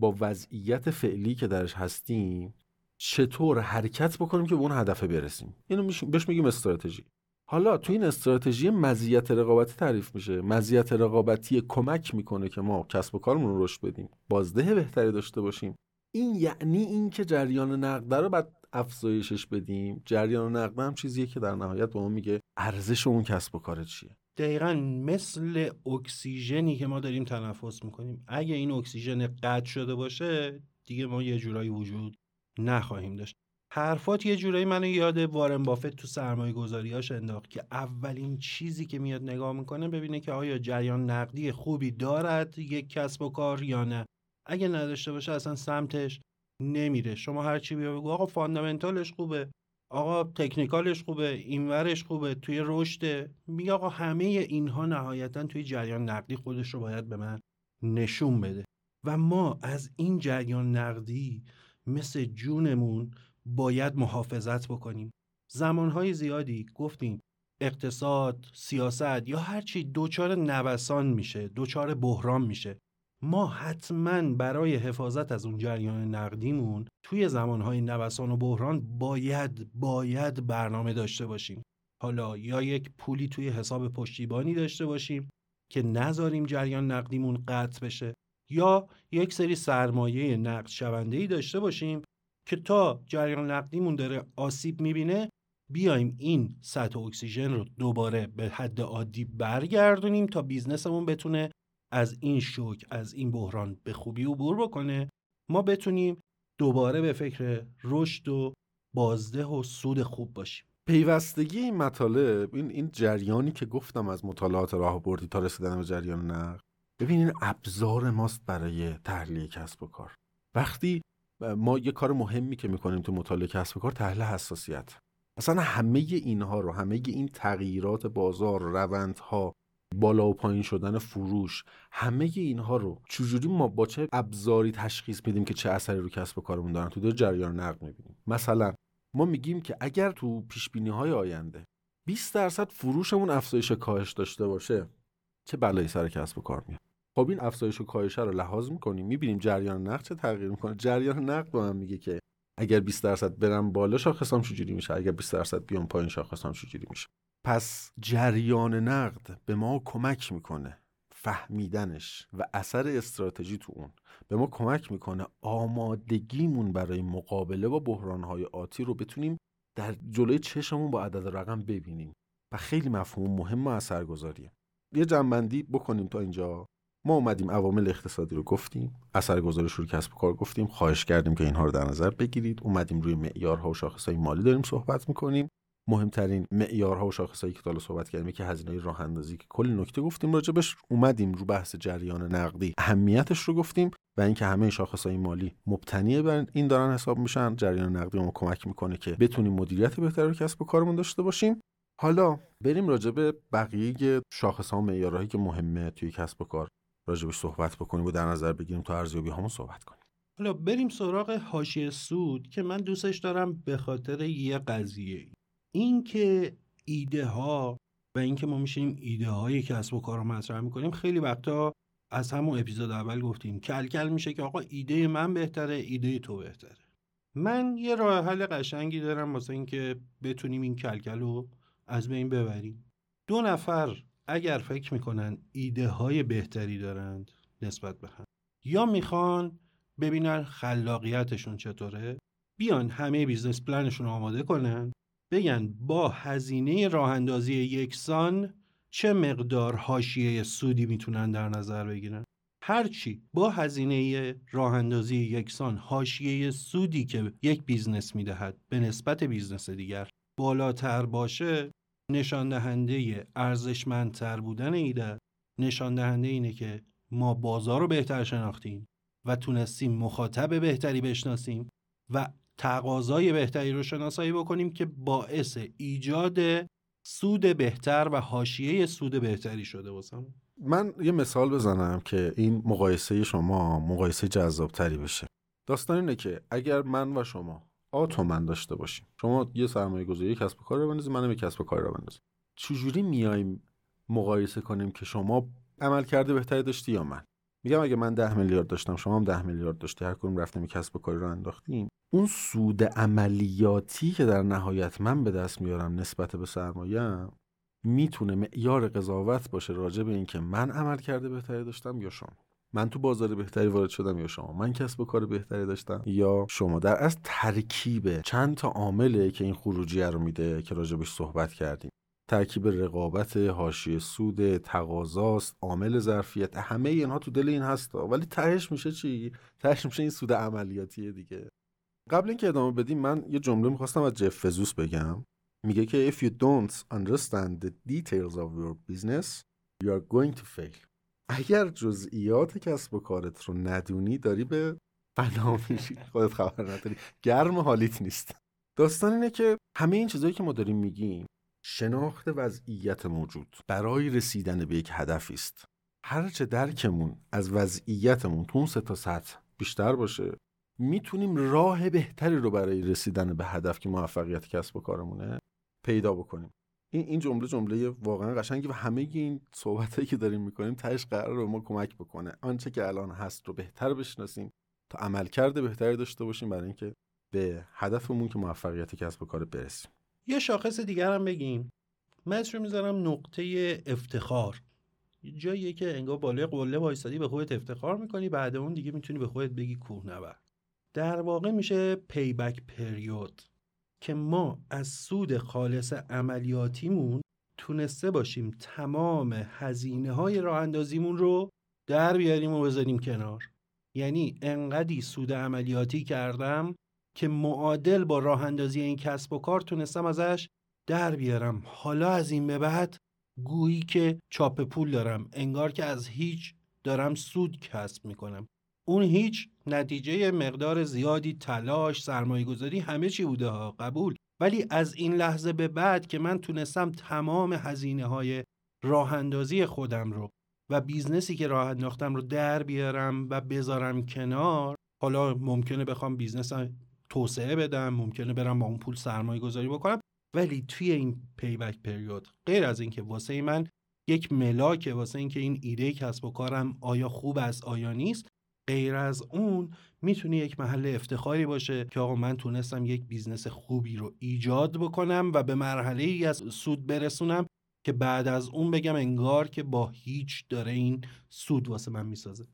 با وضعیت فعلی که درش هستیم چطور حرکت بکنیم که به اون هدف برسیم؟ اینو بهش میگیم استراتژی. حالا تو این استراتژی مزیت رقابتی تعریف میشه. مزیت رقابتی کمک می‌کنه که ما کسب و کارمون رو رشد بدیم. بازده بهتری داشته باشیم. این یعنی اینکه جریان نقد رو بعد افزایشش بدیم. جریان نقد هم چیزیه که در نهایت به ما میگه ارزش اون کسب و کار چیه. دقیقا مثل اکسیژنی که ما داریم تنفس می‌کنیم. اگه این اکسیژن قطع شده باشه دیگه ما یه جورایی وجود نخواهیم داشت. حرفات یه جورایی منو یاد وارن بافت تو سرمایه گذاریاش انداخت که اولین چیزی که میاد نگاه می‌کنه ببینه که آیا جریان نقدی خوبی دارد یک کسب و کار یا نه. اگه نداشته باشه اصلا سمتش نمیره. شما هر چی بیا بگو آقا فاندامنتالش خوبه آقا تکنیکالش خوبه اینورش خوبه توی رشد میگه آقا همه اینها نهایتا توی جریان نقدی خودش رو باید به من نشون بده. و ما از این جریان نقدی مثل جونمون باید محافظت بکنیم. زمانهای زیادی گفتیم اقتصاد، سیاست یا هرچی دوچار نوسان میشه دوچار بحران میشه. ما حتما برای حفاظت از اون جریان نقدیمون توی زمانهای نوسان و بحران باید باید برنامه داشته باشیم. حالا یا یک پولی توی حساب پشتیبانی داشته باشیم که نذاریم جریان نقدیمون قطع بشه. یا یک سری سرمایه نقد ای داشته باشیم که تا جریان نقدیمون داره آسیب می‌بینه بیایم این سطح اکسیژن رو دوباره به حد عادی برگردونیم تا بیزنسمون بتونه از این شوک از این بحران به خوبی عبور بکنه. ما بتونیم دوباره به فکر رشد و بازده و سود خوب باشیم. پیوستگی این مطالب این این جریانی که گفتم از مطالعات راه بردی تا رسیدن به جریان نقد ببین این ابزار ماست برای تحلیل کسب و کار. وقتی ما یه کار مهمی که می‌کنیم تو مطالعه کسب و کار تحلیل حساسیت. اصلا همه اینها رو همه این تغییرات بازار روندها بالا و پایین شدن فروش همه اینها رو چجوری ما با چه ابزاری تشخیص میدیم که چه اثری رو کسب و کارمون دارن؟ تو دو جریان نقد می‌بینیم. مثلا ما میگیم که اگر تو پیش های آینده 20 درصد فروشمون افزایش کاهش داشته باشه چه بلایی سر کسب و کار میاد؟ خب این افزایش و کاهش رو لحاظ می‌کنیم می‌بینیم جریان نقد چه تغییر می‌کنه. جریان نقد با هم میگه که اگر 20 درصد برم بالا شاخصام چجوری میشه. اگر 20 درصد بیام پایین شاخصام چجوری میشه. پس جریان نقد به ما کمک می‌کنه فهمیدنش و اثر استراتژی تو اون. به ما کمک می‌کنه آمادگیمون برای مقابله با بحرانهای آتی رو بتونیم در جلوی چشمون با عدد رقم ببینیم. و خیلی مفهوم مهم و اثرگذاریه. یه جنبندی بکنیم تا اینجا. ما اومدیم عوامل اقتصادی رو گفتیم اثرگذارش رو کسب و کار گفتیم خواهش کردیم که اینها رو در نظر بگیرید. اومدیم روی معیارها و شاخصهای مالی داریم صحبت می‌کنیم. مهمترین معیارها و شاخصهایی که تا صحبت کردیم که هزینه راه اندازی که کلی نکته گفتیم راجبش اومدیم رو بحث جریان نقدی. اهمیتش رو گفتیم و اینکه همه شاخصهای مالی مبتنی بر این دارن حساب میشن. جریان نقدی ما کمک می‌کنه که بتونیم مدیریت بهتری کسب و کارمون داشته باشیم. حالا بریم راجع به بقیه شاخص ها و معیارهایی که مهمه توی کسب و کار. راجبش صحبت بکنیم و در نظر بگیریم تا ارزیابی همون صحبت کنیم. حالا بریم سراغ حاشیه سود که من دوستش دارم به خاطر یه قضیه. اینکه ایده ها و اینکه ما میشیم ایده های کسب و کار رو مطرح می‌کنیم خیلی وقتا از همون اپیزود اول گفتیم کل کل میشه که آقا ایده من بهتره ایده تو بهتره. من یه راه حل قشنگی دارم واسه اینکه بتونیم این کلکل رو از بین ببریم. دو نفر اگر فکر می‌کنن ایده های بهتری دارند نسبت به هم. یا می‌خوان ببینن خلاقیتشون چطوره بیان همه business plan شون آماده کنن بگن با هزینه راه اندازی یکسان چه مقدار حاشیه سودی می‌تونن در نظر بگیرن؟ هرچی با هزینه راه اندازی یکسان حاشیه سودی که یک business می‌دهد به نسبت business دیگر بالاتر باشه نشان دهنده ارزشمندتر بودن ایده نشان دهنده اینه که ما بازار رو بهتر شناختیم و تونستیم مخاطب بهتری بشناسیم و تقاضای بهتری رو شناسایی بکنیم که باعث ایجاد سود بهتر و حاشیه سود بهتری شده باشم من یه مثال بزنم که این مقایسه شما مقایسه جذابتری بشه. داستان اینه که اگر من و شما آتومن داشته باشیم. شما یه سرمایه گذاری کسب و کار رو بندازید منم یه کسب و کار رو بندازم. چجوری میایم مقایسه کنیم که شما عمل کرده بهتری داشتی یا من؟ میگم اگه من ده میلیارد داشتم شما هم ده میلیارد داشتی هر کدوم رفتیم کسب و کاری رو انداختیم. اون سود عملیاتی که در نهایت من به دست میارم نسبت به سرمایه می‌تونه معیار قضاوت باشه راجع به اینکه من عمل کرده بهتری داشتم یا شما. من تو بازار بهتری وارد شدم یا شما؟ من کسب و کار بهتری داشتم یا شما؟ در از ترکیب چند تا عامله که این خروجی رو میده که راجبش صحبت کردیم. ترکیب رقابت حاشیه سود تقاضاست عامل ظرفیت همه اینها تو دل این هستا. ولی تهش میشه چی؟ تهش میشه این سود عملیاتیه دیگه. قبل اینکه ادامه بدیم من یه جمله می‌خواستم از جف فزوس بگم. میگه که if you don't understand the details of your business you are going to fail. اگر جزئیات کسب و کارت رو ندونی داری به فنا میشی. خودت خبر نداری. گرم حالیت نیست. داستان اینه که همه این چیزایی که ما داریم میگیم شناخت وضعیت موجود. برای رسیدن به یک هدفی است. هرچه درکمون از وضعیتمون تو اون تا سطح بیشتر باشه می‌تونیم راه بهتری رو برای رسیدن به هدف که موفقیت کسب و کارمونه پیدا بکنیم. این این جمله جمله واقعا قشنگی و همه این صحبتایی که داریم می‌کنیم تهش قرار رو ما کمک بکنه. آنچه که الان هست رو بهتر بشناسیم تا عملکرد بهتری داشته باشیم برای اینکه به هدفمون که موفقیت کسب و کار برسیم. یه شاخص دیگر هم بگیم. من رو می‌ذارم نقطه افتخار. جاییه که انگار بالای قله وایسادی به خودت افتخار می‌کنی بعد اون دیگه می‌تونی به خودت بگی کوهنورد در واقع میشه پیبک پریود که ما از سود خالص عملیاتیمون تونسته باشیم تمام هزینه های راه اندازیمون رو در بیاریم و بذاریم کنار. یعنی انقدی سود عملیاتی کردم که معادل با راه اندازی این کسب و کار تونستم ازش در بیارم. حالا از این به بعد گویی که چاپ پول دارم. انگار که از هیچ دارم سود کسب می‌کنم. اون هیچ نتیجه مقدار زیادی تلاش سرمایه گذاری همه چی بوده ها. قبول. ولی از این لحظه به بعد که من تونستم تمام هزینه های راه اندازی خودم رو و business ی که راه انداختم رو در بیارم و بذارم کنار حالا ممکنه بخوام business توسعه بدم ممکنه برم با اون پول سرمایه گذاری بکنم. ولی توی این payback period غیر از اینکه واسه من یک ملاک واسه اینکه این ایده کسب و کارم آیا خوب است آیا نیست غیر از اون می‌تونه یک محل افتخاری باشه که آقا من تونستم یک business خوبی رو ایجاد بکنم و به مرحله ای از سود برسونم که بعد از اون بگم انگار که با هیچ داره این سود واسه من می‌سازه.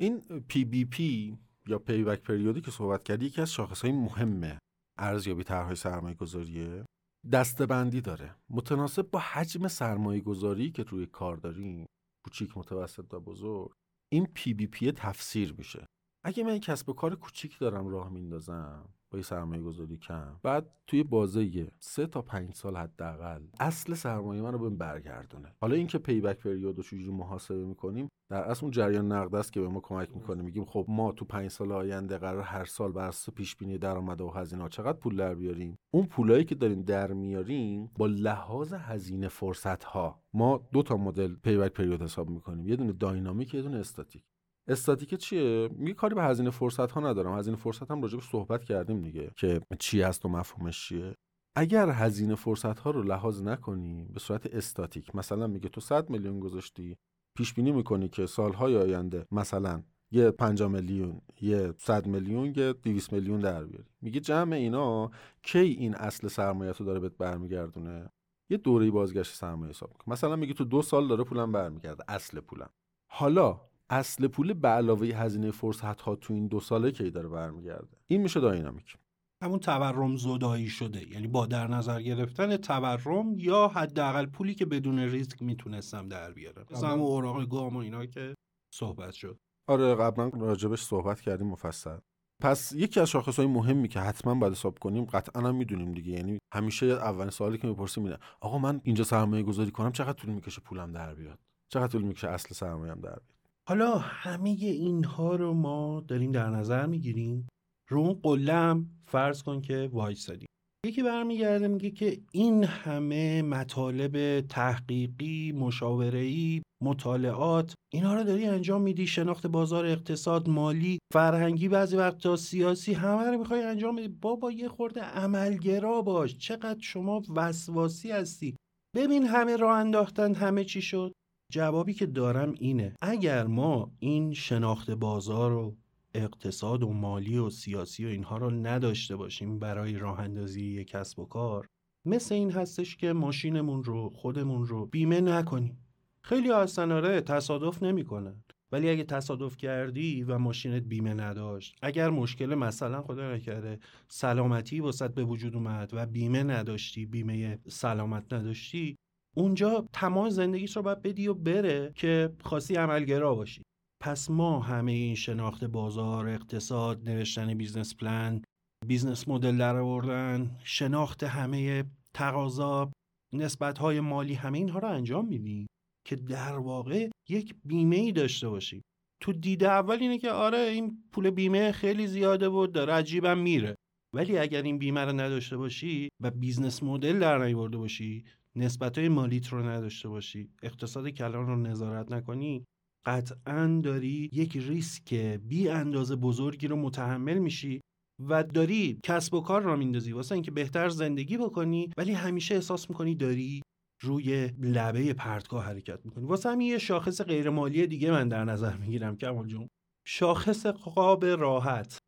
این PBP یا payback period ی که صحبت کردی یکی از شاخص های مهمه ارزیابی طرحهای سرمایه گذاریه دسته‌بندی داره. متناسب با حجم سرمایه گذاری که روی کار داریم. کوچیک متوسط و بزرگ. این PBP تفسیر میشه. اگه من کسب و کار کوچیک دارم راه میندازم با یه سرمایه گذاری کم. بعد توی بازه سه تا پنج سال حداقل اصل سرمایه من رو بهم برگردونه. حالا اینکه payback period رو چجوری محاسبه می‌کنیم در اصل اون جریان نقده است که به ما کمک می‌کنه. میگیم خب ما تو پنج سال آینده قرار هر سال بر اساس پیش بینی درآمد و هزینه چقدر پول در بیاریم؟ اون پولایی که داریم در میاریم با لحاظ هزینه فرصت ها ما دو تا مدل payback period حساب می‌کنیم. یه دونه dynamic یه دونه استاتیک. استاتیک چیه؟ میگه کاری به هزینه فرصت ها ندارم. هزینه فرصت هم راجع صحبت کردیم دیگه که چی هست و مفهومش چیه. اگر هزینه فرصت ها رو لحاظ نکنی به صورت استاتیک مثلا میگه تو 100 میلیون گذاشتی پیش بینی می‌کنی که سالهای آینده مثلا یه 5 میلیون یه 100 میلیون یه 200 میلیون در بیاری. میگه جمع اینا کی این اصل سرمایه رو داره بهت برمیگردونه؟ یه دوره بازگشت سرمایه حساب مثلا میگه تو دو سال داره پولم برمیگرده اصل پولم. حالا اصل پول به علاوه هزینه فرصت ها تو این دو ساله کی داره برمیگرده؟ این میشه داینامیک. همون تورم زدایی شده. یعنی با در نظر گرفتن تورم یا حداقل پولی که بدون ریسک می‌تونستم در بیارم. مثلا همون اوراق گام و اینا که صحبت شد. آره قبلا راجبش صحبت کردیم مفصل. پس یکی از شاخص های مهمی که حتما باید حساب کنیم قطعا هم می‌دونیم دیگه. یعنی همیشه اولین سوالی که می‌پرسیم اینه آقا من اینجا سرمایه گذاری کنم چقدر طول می‌کشه پولم در بیاد؟ چقدر طول می‌کشه اصل سرمایه‌ام در بیاد؟ حالا همه اینها رو ما داریم در نظر می‌گیریم. رو اون قلم فرض کن که وایسادیم یکی برمیگرده میگه که این همه مطالب تحقیقی مشاوره‌ای مطالعات اینا رو داری انجام میدی شناخت بازار اقتصاد مالی فرهنگی بعضی وقتا سیاسی همه رو می‌خوای انجام بدی. بابا یه خورده عملگرا باش. چقدر شما وسواسی هستی. ببین همه راه انداختن همه چی شد. جوابی که دارم اینه اگر ما این شناخت بازار و اقتصاد و مالی و سیاسی و اینها رو نداشته باشیم برای راه اندازی یک کسب و کار مثل این هستش که ماشینمون رو خودمون رو بیمه نکنیم. خیلی هستن آره تصادف نمی‌کنن ولی اگه تصادف کردی و ماشینت بیمه نداشت اگر مشکل مثلا خدا نکرده سلامتی واسط به وجود اومد و بیمه نداشتی بیمه سلامت نداشتی اونجا تمام زندگیش رو باید بدی و بره که خاصی عملگرا باشی. پس ما همه این شناخت بازار اقتصاد نوشتن بیزنس پلان بیزنس مدل در آوردن شناخت همه تقاضا نسبت های مالی همه اینها رو انجام میدیم که در واقع یک بیمه ای داشته باشی. تو دیده اول اینه که آره این پول بیمه خیلی زیاده بود داره عجیبم میره. ولی اگر این بیمه رو نداشته باشی و business model در نیورده باشی نسبت های مالیت رو نداشته باشی. اقتصاد کلان رو نظارت نکنی. قطعا داری یک ریسک بی اندازه بزرگی رو متحمل میشی و داری کسب و کار راه میندازی. واسه اینکه بهتر زندگی بکنی ولی همیشه احساس می‌کنی داری روی لبه پرتگاه حرکت می‌کنی. واسه همین یه شاخص غیرمالی دیگه من در نظر می‌گیرم کمال جون. شاخص خواب راحت.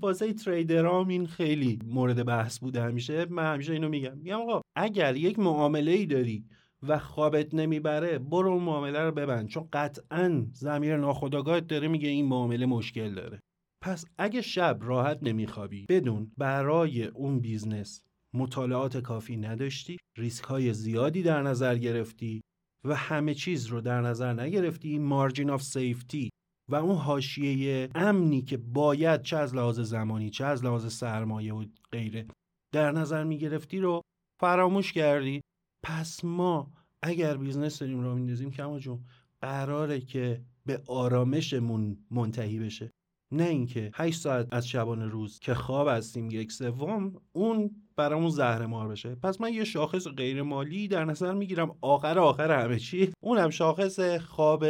واسه trader ام این خیلی مورد بحث بوده همیشه. من همیشه اینو میگم. میگم آقا اگر یک معامله ای داری و خوابت نمی‌بره برو اون معامله رو ببند. چون قطعا ضمیر ناخودآگاهت داره میگه این معامله مشکل داره. پس اگه شب راحت نمیخوابی بدون برای اون business مطالعات کافی نداشتی ریسک های زیادی در نظر گرفتی و همه چیز رو در نظر نگرفتی margin of safety و اون حاشیه امنی که باید چه از لحاظ زمانی چه از لحاظ سرمایه و غیره در نظر می‌گرفتی رو فراموش کردی. پس ما اگر business داریم راه میندازیم کمال جون قراره که به آرامشمون منتهی بشه. نه اینکه 8 ساعت از شبانه روز که خواب هستیم یک سوم اون برامون زهر مار بشه. پس من یه شاخص غیر مالی در نظر می‌گیرم. آخر آخر همه چی اونم شاخص خواب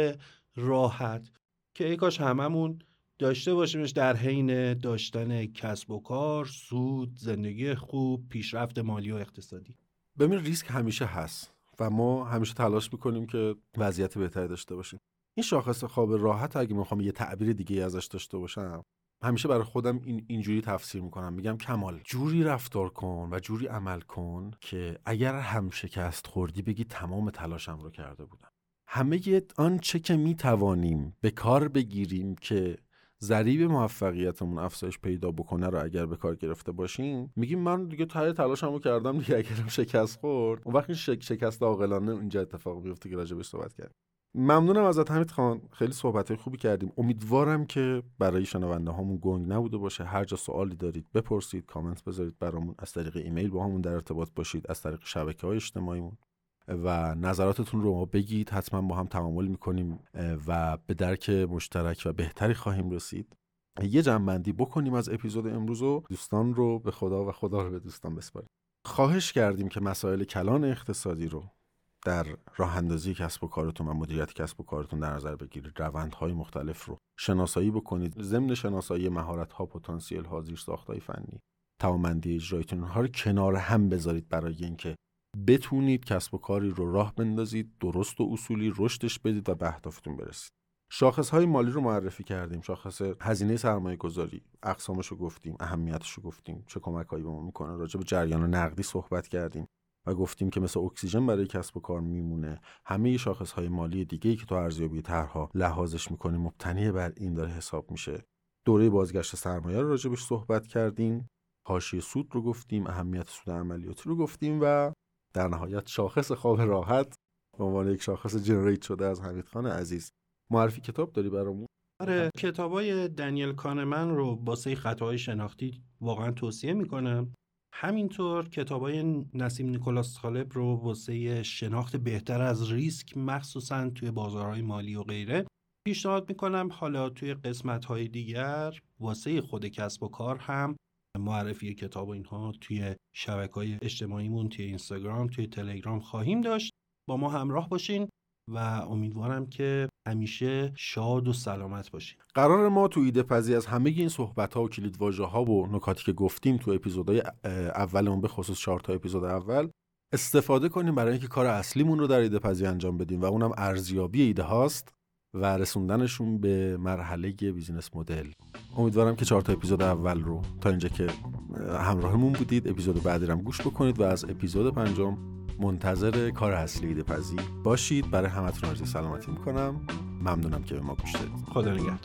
راحت. که ای کاش هممون داشته باشیمش در حین داشتن کسب و کار سود زندگی خوب پیشرفت مالی و اقتصادی. ببین ریسک همیشه هست و ما همیشه تلاش می‌کنیم که وضعیت بهتری داشته باشیم. این شاخص خواب راحت اگه می‌خوام یه تعبیر دیگه ازش داشته باشم همیشه برای خودم این اینجوری تفسیر می‌کنم. میگم کمال جوری رفتار کن و جوری عمل کن که اگر هم شکست خوردی بگی تمام تلاشم رو کرده بودم. همه آنچه که می‌توانیم به کار بگیریم که ضریب موفقیتمون افزایش پیدا بکنه رو اگر به کار گرفته باشیم میگیم من دیگه تای تلاشمو کردم دیگه اگرم شکست خورد. اون وقت شک شکست عاقلانه اینجا اتفاق میفته که راجبش صحبت کرد ممنونم ازت حمید خان. خیلی صحبت خوبی کردیم. امیدوارم که برای شنونده هامون گنگ نبوده باشه. هر جا سوالی دارید بپرسید کامنت بذارید برامون. از طریق ایمیل با همون در ارتباط باشید. از طریق شبکه های اجتماعیمون. و نظراتتون رو ما بگید حتما با هم تعامل می‌کنیم و به درک مشترک و بهتری خواهیم رسید. یه جنبندی بکنیم از اپیزود امروز و دوستان رو به خدا و خدا رو به دوستان بسپاریم. خواهش کردیم که مسائل کلان اقتصادی رو در راه اندازی کسب و کارتون و مدیریت کسب و کارتون در نظر بگیرید. روندهای مختلف رو شناسایی بکنید. ضمن شناسایی مهارت ها پتانسیل ها زیر ساختای فنی توانمندی اجرایتون ها رو کنار هم بذارید برای اینکه بتونید کسب و کاری رو راه بندازید درست و اصولی رشدش بدید و به اهدافتون برسید. شاخص های مالی رو معرفی کردیم. شاخص هزینه سرمایه گذاری اقسامش رو گفتیم اهمیتش رو گفتیم. چه کمک هایی به ما می‌کنه. راجع به جریان نقدی صحبت کردیم و گفتیم که مثل اکسیژن برای کسب و کار میمونه. همه شاخص های مالی دیگه ای که تو ارزیابی طرحها لحاظش می‌کنیم مبتنی بر این داره حساب میشه. دوره بازگشت سرمایه رو راجبش صحبت کردیم. حاشیه سود رو گفتیم اهمیت سود عملیاتی رو گفتیم و در نهایت شاخص خواب راحت به عنوان یک شاخص جنریت شده از حمید خان عزیز. معرفی کتاب داری برامون؟ آره کتابای دنیل کانمن رو باسه خطاهای شناختی واقعا توصیه می‌کنم. همینطور کتابای نسیم نیکولاس طالب رو واسه شناخت بهتر از ریسک مخصوصا توی بازارهای مالی و غیره پیشنهاد می‌کنم. حالا توی قسمت های دیگر واسه خود کسب و کار هم معرفی کتاب و اینها توی شبکه های اجتماعیمون توی اینستاگرام توی تلگرام خواهیم داشت. با ما همراه باشین و امیدوارم که همیشه شاد و سلامت باشین. قرار ما تو ایده پذی از همه این صحبت ها و کلید واژه ها و نکاتی که گفتیم تو اپیزودهای اولمون به خصوص چهار تا اپیزود اول استفاده کنیم برای اینکه کار اصلیمون رو در ایده پذی انجام بدیم و اونم ارزیابی ایده هاست. و رسوندنشون به مرحله بیزینس مدل امیدوارم که چهار تا اپیزود اول رو تا اینجا که همراهمون بودید اپیزود بعدی رو گوش بکنید و از اپیزود پنجم منتظر کار اصلی ایده پذی باشید. برای همتون آرزوی سلامتی می‌کنم. ممنونم که به ما گوش دادید. خدا نگهدار.